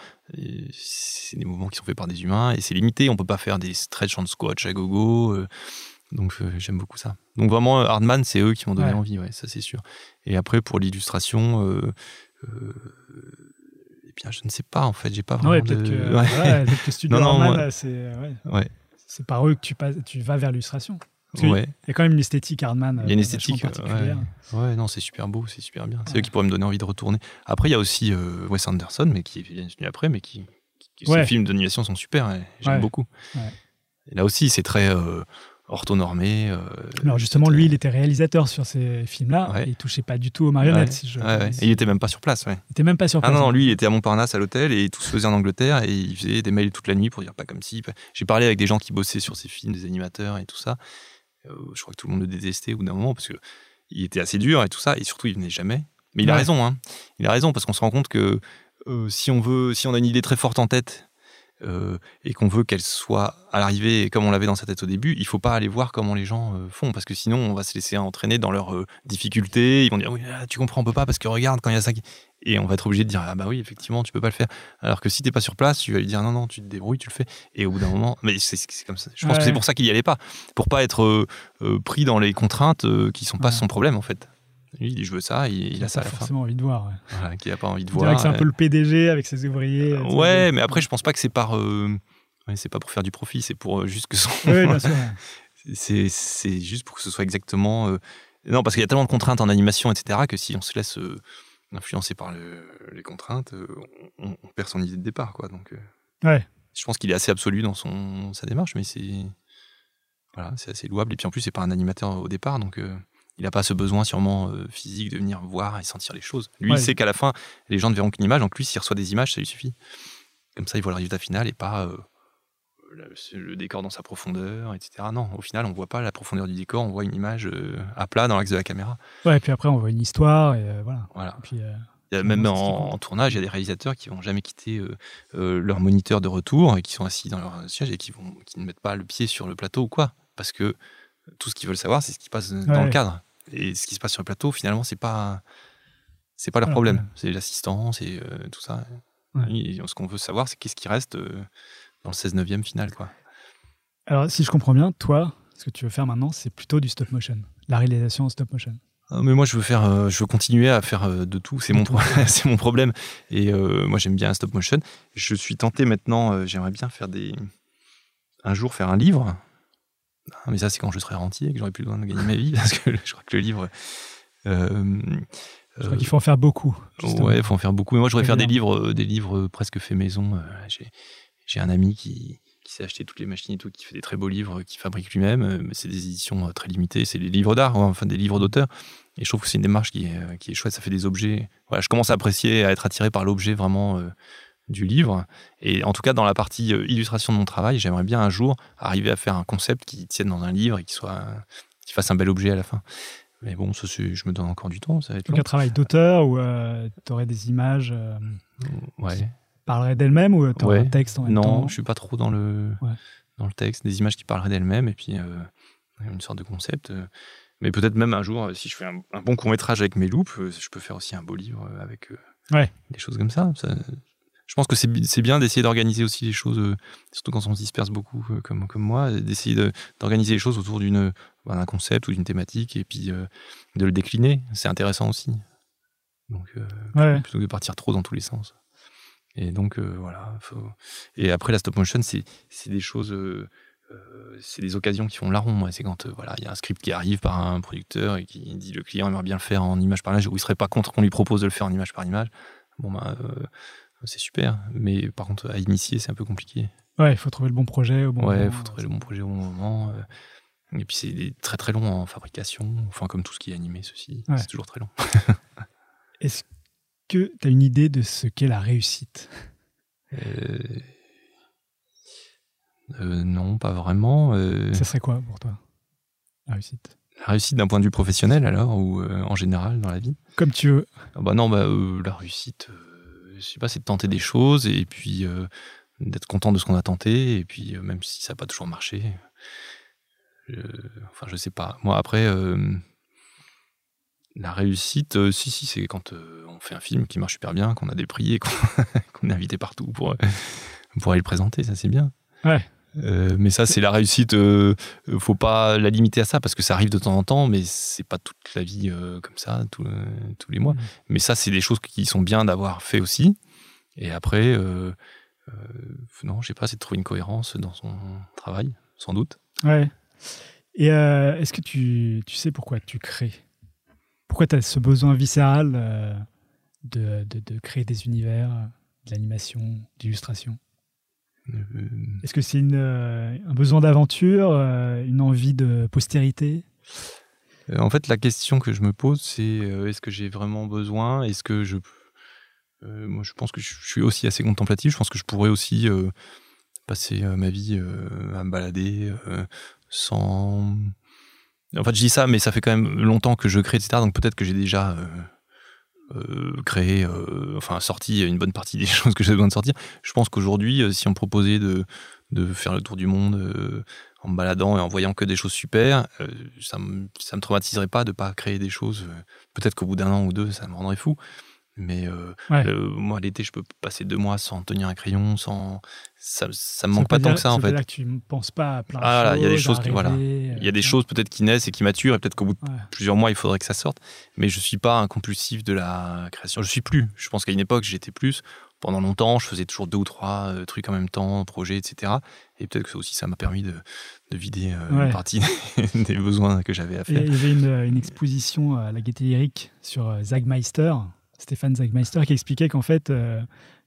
C'est des mouvements qui sont faits par des humains et c'est limité. On peut pas faire des stretch en squash à gogo. euh, donc, j'aime beaucoup ça. Donc, vraiment, Hardman, c'est eux qui m'ont donné Ouais. envie, ouais, ça c'est sûr. Et après, pour l'illustration, et bien, je ne sais pas en fait, j'ai pas vraiment ouais, peut-être de- que, Ouais. ouais, peut-être que Studio Non, non, Norman, là, c'est ouais, Ouais. C'est par eux que tu, passes, tu vas vers l'illustration. Ouais. y a quand même une esthétique Hardman. Il y a une euh, esthétique euh, particulière. ouais. Ouais, non, c'est super beau, c'est super bien. C'est Ouais. eux qui pourraient me donner envie de retourner. Après, il y a aussi euh, Wes Anderson, mais qui est venu après, mais qui, qui- ses films d'animation sont super. J'aime beaucoup. Et là aussi, c'est très euh, orthonormé. euh, Alors justement, lui, il était réalisateur sur ces films-là. Ouais. et il touchait pas du tout aux marionnettes. Ouais. Si je... Ouais. Et il était même pas sur place. Il était même pas sur Ah place. non, non, lui, il était à Montparnasse à l'hôtel et tout se faisait en Angleterre et il faisait des mails toute la nuit pour dire pas comme si. J'ai parlé avec des gens qui bossaient sur ces films, des animateurs et tout ça. Euh, je crois que tout le monde le détestait au bout d'un moment parce que il était assez dur et tout ça et surtout il venait jamais. Mais il a raison, hein. Il a raison parce qu'on se rend compte que euh, si on veut, si on a une idée très forte en tête euh, et qu'on veut qu'elle soit à l'arrivée comme on l'avait dans sa tête au début, il faut pas aller voir comment les gens euh, font parce que sinon on va se laisser entraîner dans leurs euh, difficultés. Ils vont dire oui, là, tu comprends, on peut pas parce que regarde quand il y a ça. qui- Et on va être obligé de dire ah bah oui effectivement tu peux pas le faire. Alors que si t'es pas sur place, tu vas lui dire non non tu te débrouilles, tu le fais. Et au bout d'un moment, mais c'est c'est comme ça. Je pense Ouais. que c'est pour ça qu'il y allait pas, pour pas être pris dans les contraintes qui sont pas Ouais. son problème en fait. Lui il dit je veux ça, il, il a ça à la fin. forcément envie de voir. ouais. Voilà, qu'il a pas envie de voir. c'est un euh, peu le PDG avec ses ouvriers. euh, Ouais, mais après, je pense pas que c'est par. euh, ouais, c'est pas pour faire du profit, c'est pour euh, juste que son. Oui, bien sûr. ouais. c'est, juste pour que ce soit exactement. euh, Non, parce qu'il y a tellement de contraintes en animation, etc., que si on se laisse euh, influencer par le- les contraintes, euh, on, on perd son idée de départ, quoi. Donc, euh, Ouais. je pense qu'il est assez absolu dans son, sa démarche, mais c'est. Voilà, c'est assez louable. Et puis en plus, c'est pas un animateur au départ, donc. Il n'a pas ce besoin sûrement euh, physique de venir voir et sentir les choses. Lui, Ouais. il sait qu'à la fin, les gens ne verront qu'une image, donc lui, s'il reçoit des images, ça lui suffit. Comme ça, il voit le résultat final et pas euh, le, le décor dans sa profondeur, etc. Non, au final, on voit pas la profondeur du décor, on voit une image euh, à plat dans l'axe de la caméra. Ouais, et puis après, on voit une histoire. Et euh, voilà. Voilà. Et puis, Il y a même en, tournage, il y a des réalisateurs qui vont jamais quitter euh, euh, leur moniteur de retour et qui sont assis dans leur siège et qui, vont, qui ne mettent pas le pied sur le plateau ou quoi. Parce que tout ce qu'ils veulent savoir, c'est ce qui passe dans Ouais. le cadre. Et ce qui se passe sur le plateau, finalement, c'est pas. C'est pas leur Alors, problème, ouais. c'est l'assistance et euh, tout ça. Ouais. Et ce qu'on veut savoir, c'est qu'est-ce qui reste euh, dans le 16 9e final. Quoi. Alors, si je comprends bien, toi, ce que tu veux faire maintenant, c'est plutôt du stop motion. La réalisation en stop motion. Ah, mais moi, je veux faire, euh, je veux continuer à faire de tout. C'est mon, pro- c'est mon problème. Et moi, j'aime bien un stop motion. Je suis tenté maintenant. J'aimerais bien faire des, un jour faire un livre. Mais ça, c'est quand je serai rentier et que j'aurai plus besoin de gagner ma vie, parce que je crois que le livre. euh, Je crois euh, qu'il faut en faire beaucoup. justement. Ouais, il faut en faire beaucoup. Mais moi, je voudrais faire des Régulièrement. livres, euh, des livres euh, presque faits maison. Euh, J'ai, un ami qui, qui s'est acheté toutes les machines et tout, qui fait des très beaux livres, euh, qui fabrique lui-même. euh, Mais c'est des éditions euh, très limitées. C'est des livres d'art, ouais, enfin des livres d'auteur. Et je trouve que c'est une démarche qui est, euh, qui est chouette. Ça fait des objets. Voilà, je commence à apprécier, à être attiré par l'objet vraiment euh, du livre. Et en tout cas, dans la partie euh, illustration de mon travail, j'aimerais bien un jour arriver à faire un concept qui tienne dans un livre et qui soit, qui fasse un bel objet à la fin. Mais bon, ça, je me donne encore du temps. Ça va être Donc long. un travail d'auteur où tu aurais des images euh, Ouais. parleraient d'elles-mêmes ou tu aurais Ouais. un texte en même Non, temps je suis pas trop dans le, Ouais. dans le texte, des images qui parleraient d'elles-mêmes et puis euh, une sorte de concept. euh. Mais peut-être même un jour, euh, si je fais un, un bon court métrage avec mes loupes, euh, je peux faire aussi un beau livre euh, avec euh, des choses comme ça. Ça- je pense que c'est bi- c'est bien d'essayer d'organiser aussi les choses, euh, surtout quand on se disperse beaucoup euh, comme, comme moi, euh, d'essayer de- d'organiser les choses autour d'une bah, d'un concept ou d'une thématique et puis euh, de le décliner. C'est intéressant aussi. Donc, euh, Ouais. plutôt que de partir trop dans tous les sens. Et donc, euh, voilà. faut- Et après, la stop motion, c'est des choses. euh, euh, c'est des occasions qui font larron. moi. C'est quand euh, voilà, il y a un script qui arrive par un producteur et qui dit le client aimerait bien le faire en image par image, ou il serait pas contre qu'on lui propose de le faire en image par image. Bon, euh, c'est super. Mais par contre, à initier, c'est un peu compliqué. Ouais, il faut trouver le bon projet au bon ouais, moment. il faut trouver le bon projet au bon moment. euh. Et puis, c'est très très long en fabrication. Enfin, comme tout ce qui est animé, ceci. Ouais. C'est toujours très long. Est-ce que tu as une idée de ce qu'est la réussite? Euh, euh, non, pas vraiment. Euh, Ça serait quoi pour toi La réussite? La réussite d'un point de vue professionnel, alors, ou en général dans la vie? Comme tu veux. Ah Bah non, bah, la réussite, sais pas, c'est de tenter des choses et puis euh, d'être content de ce qu'on a tenté et puis euh, même si ça n'a pas toujours marché. enfin, je sais pas. Moi, après, euh, la réussite, si, si, c'est quand on fait un film qui marche super bien, qu'on a des prix et qu'on est invité partout pour, pour aller le présenter, ça c'est bien. Ouais. Euh, mais ça, c'est la réussite. euh, euh, faut pas la limiter à ça parce que ça arrive de temps en temps, mais c'est pas toute la vie euh, comme ça, tout- euh, tous les mois. Mhm. Mais ça, c'est des choses qui sont bien d'avoir fait aussi. Et après, non, je sais pas, c'est de trouver une cohérence dans son travail, sans doute. Ouais. Et est-ce que tu, tu sais pourquoi tu crées? Pourquoi tu as ce besoin viscéral de, de, de créer des univers, de l'animation, d'illustration Est-ce que c'est euh, un besoin d'aventure, euh, une envie de postérité? Euh, En fait, la question que je me pose, c'est euh, est-ce que j'ai vraiment besoin? Est-ce que je. euh, moi, je pense que je suis aussi assez contemplatif. Je pense que je pourrais aussi euh, passer euh, ma vie euh, à me balader euh, sans. En fait, je dis ça, mais ça fait quand même longtemps que je crée, etc. Donc peut-être que j'ai déjà euh, euh, créé, euh, enfin sorti une bonne partie des choses que j'ai besoin de sortir. Je pense qu'aujourd'hui, euh, si on me proposait de, de faire le tour du monde euh, en me baladant et en voyant que des choses super, euh, ça ça me traumatiserait pas de pas créer des choses. euh, Peut-être qu'au bout d'un an ou deux, ça me rendrait fou. Mais euh, Ouais. le- moi, l'été, je peux passer deux mois sans tenir un crayon, sans. Ça, ça me Ça manque pas tant dire- que ça, en veut fait. dire que tu ne penses pas à plein de Ah, choses. là, il y a des choses qui- voilà. Il y a des euh, choses peut-être qui naissent et qui maturent, et peut-être qu'au bout de Ouais. plusieurs mois, il faudrait que ça sorte. Mais je suis pas un compulsif de la création. Je suis plus. Je pense qu'à une époque, j'étais plus. Pendant longtemps, je faisais toujours deux ou trois euh, trucs en même temps, projets, etc. Et peut-être que ça aussi, ça m'a permis de, de vider euh, une partie des besoins que j'avais à Et faire. Il y avait une, une exposition à la Gaîté Lyrique sur Zagmeister, Stéphane Zagmeister, qui expliquait qu'en fait, euh,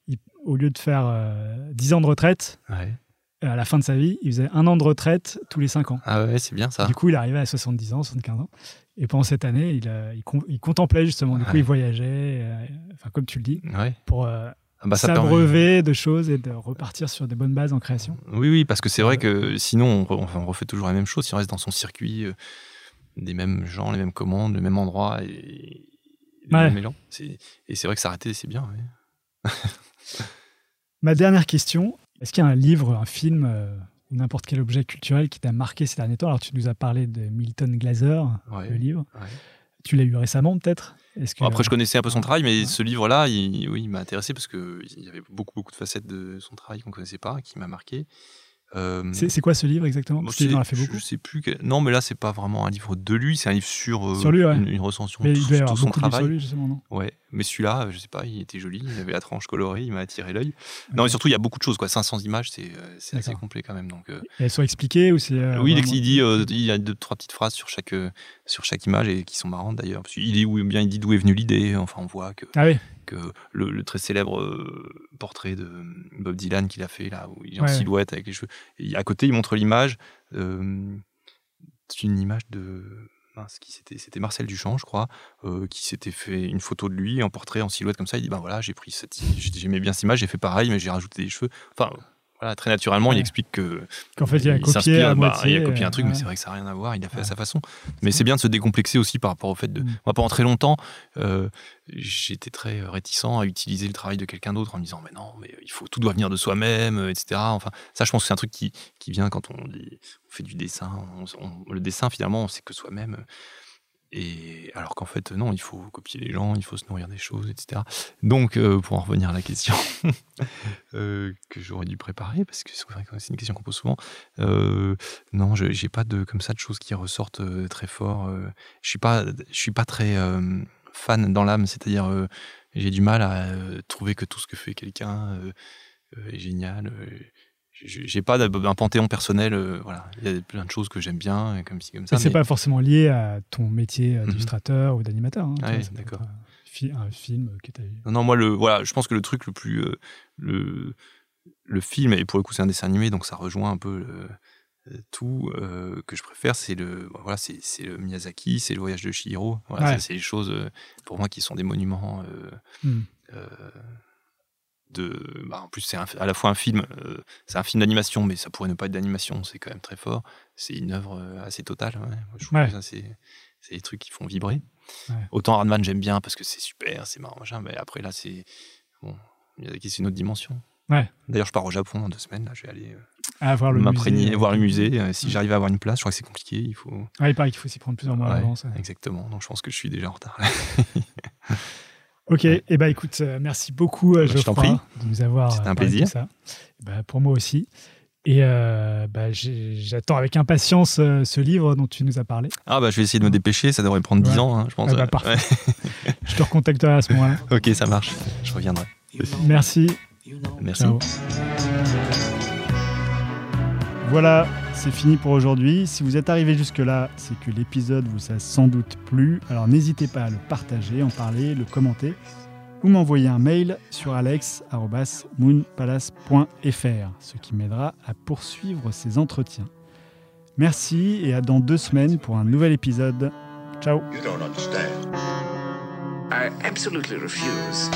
il- au lieu de faire euh, 10 ans de retraite, Ouais. à la fin de sa vie, il faisait un an de retraite tous les 5 ans. Ah ouais, c'est bien ça. Du coup, il arrivait à 70 ans, 75 ans. Et pendant cette année, il, euh, il, con- il contemplait justement. Du coup, il voyageait, euh, enfin, comme tu le dis, Ouais. pour euh, Ah bah, s'abreuver de choses et de repartir sur des bonnes bases en création. Oui, oui, parce que c'est vrai que sinon, on, refait toujours la même chose. Si on reste dans son circuit, euh, des mêmes gens, les mêmes commandes, le même endroit et Ouais. Et c'est vrai que s'arrêter, c'est bien. ouais. Ma dernière question, est-ce qu'il y a un livre, un film euh, ou n'importe quel objet culturel qui t'a marqué ces derniers temps? Alors, tu nous as parlé de Milton Glaser, Ouais, le livre. ouais. Tu l'as eu récemment, peut-être? Est-ce que Bon, après, je connaissais un peu son travail, mais Ouais. ce livre-là, il, oui, il m'a intéressé parce qu'il y avait beaucoup, beaucoup de facettes de son travail qu'on ne connaissait pas, qui m'a marqué. Euh, c'est quoi ce livre exactement? bon, Parce qu'il c'est- en a fait beaucoup. Je sais plus. Non, mais là, c'est pas vraiment un livre de lui, c'est un livre sur, euh, Sur lui, ouais. une, une recension Mais de il tout, son travail. sur lui, justement, non? Ouais, mais celui-là, je sais pas, il était joli, il avait la tranche colorée, il m'a attiré l'œil. Non, et surtout, il y a beaucoup de choses, quoi. 500 images, c'est euh, assez complet quand même. Donc, euh, elles sont expliquées ou c'est. euh, oui, il, vraiment- il dit, euh, il y a deux, trois petites phrases sur chaque, sur chaque image et qui sont marrantes d'ailleurs. Qu'il dit où, bien il dit d'où est venue l'idée. Enfin, on voit que, Ah oui, que le, le très célèbre euh, portrait de Bob Dylan qu'il a fait là, où il est en Ouais. silhouette avec les cheveux. Et à côté, il montre l'image. euh, c'est une image de. mince, qui c'était, c'était Marcel Duchamp, je crois, euh, qui s'était fait une photo de lui en portrait, en silhouette comme ça. Il dit ben voilà, j'ai pris cette, j'aimais bien cette image, j'ai fait pareil, mais j'ai rajouté des cheveux. Enfin, voilà, très naturellement, il explique que qu'en fait, il a copié s'inspire, à bah, moitié. il a copié un truc, euh, mais c'est vrai que ça n'a rien à voir. Il a fait Ouais. à sa façon. Mais c'est bien de se décomplexer aussi par rapport au fait de. Mm. Moi, pendant très longtemps, euh, j'étais très réticent à utiliser le travail de quelqu'un d'autre en me disant, mais non, mais il faut tout doit venir de soi-même, euh, etc. Enfin, ça, je pense que c'est un truc qui, qui vient quand on, fait du dessin. On- on- le dessin, finalement, on sait que soi-même. Alors qu'en fait, non, il faut copier les gens, il faut se nourrir des choses, etc. Donc, euh, pour en revenir à la question euh, que j'aurais dû préparer, parce que c'est une question qu'on pose souvent. euh, non, je j'ai pas comme ça de choses qui ressortent très fort. je suis pas, je suis pas très fan dans l'âme, c'est-à-dire j'ai du mal à trouver que tout ce que fait quelqu'un est génial. Euh. J'ai pas un panthéon personnel. euh, voilà, il y a plein de choses que j'aime bien, comme ci comme ça. Mais c'est mais- pas forcément lié à ton métier Mhm. d'illustrateur ou d'animateur. hein, Ouais, d'accord. Un, fi- un film que tu as eu. Non, non, moi, le, voilà, je pense que le truc le plus. euh, le, le film, et pour le coup, c'est un dessin animé, donc ça rejoint un peu le- euh, tout euh, que je préfère. C'est le, voilà, c'est, c'est le Miyazaki, c'est le voyage de Chihiro. Voilà, Ouais. c'est les choses, euh, pour moi, qui sont des monuments. euh, Hmm. euh, de, bah, en plus, c'est à la fois un film, euh, c'est un film d'animation, mais ça pourrait ne pas être d'animation, c'est quand même très fort. C'est une œuvre euh, assez totale. ouais. Moi, je trouve Ouais. que ça, c'est, des trucs qui font vibrer. Ouais. Autant Hardman, j'aime bien parce que c'est super, c'est marrant, machin, mais après, là, c'est. Bon, c'est une autre dimension. Ouais. D'ailleurs, je pars au Japon dans deux semaines, là, je vais aller euh, le m'imprégner, musée, voir le euh, musée. Euh, si Ouais. j'arrive à avoir une place, je crois que c'est compliqué, il faut. Ouais, il paraît qu'il faut s'y prendre plusieurs mois Ouais, ouais. Exactement, donc je pense que je suis déjà en retard. Ok, et eh ben écoute, euh, merci beaucoup euh, Bah, je Geoffroy prie. de nous avoir C'était euh, un de plaisir. ça. Eh ben, pour moi aussi. Et euh, bah, j'attends avec impatience euh, ce livre dont tu nous as parlé. Ah, bah, je vais essayer de me dépêcher, ça devrait prendre 10 Ouais. ans, hein, je pense. Ah bah, euh, parfait. Je te recontacterai à ce moment-là. Ok, ça marche, je reviendrai. Merci. Merci. Ciao. Voilà, c'est fini pour aujourd'hui. Si vous êtes arrivé jusque-là, c'est que l'épisode vous a sans doute plu. Alors n'hésitez pas à le partager, en parler, le commenter ou m'envoyer un mail sur alex.moonpalace.fr, ce qui m'aidera à poursuivre ces entretiens. Merci et à dans deux semaines pour un nouvel épisode. Ciao You don't understand. I absolutely refuse.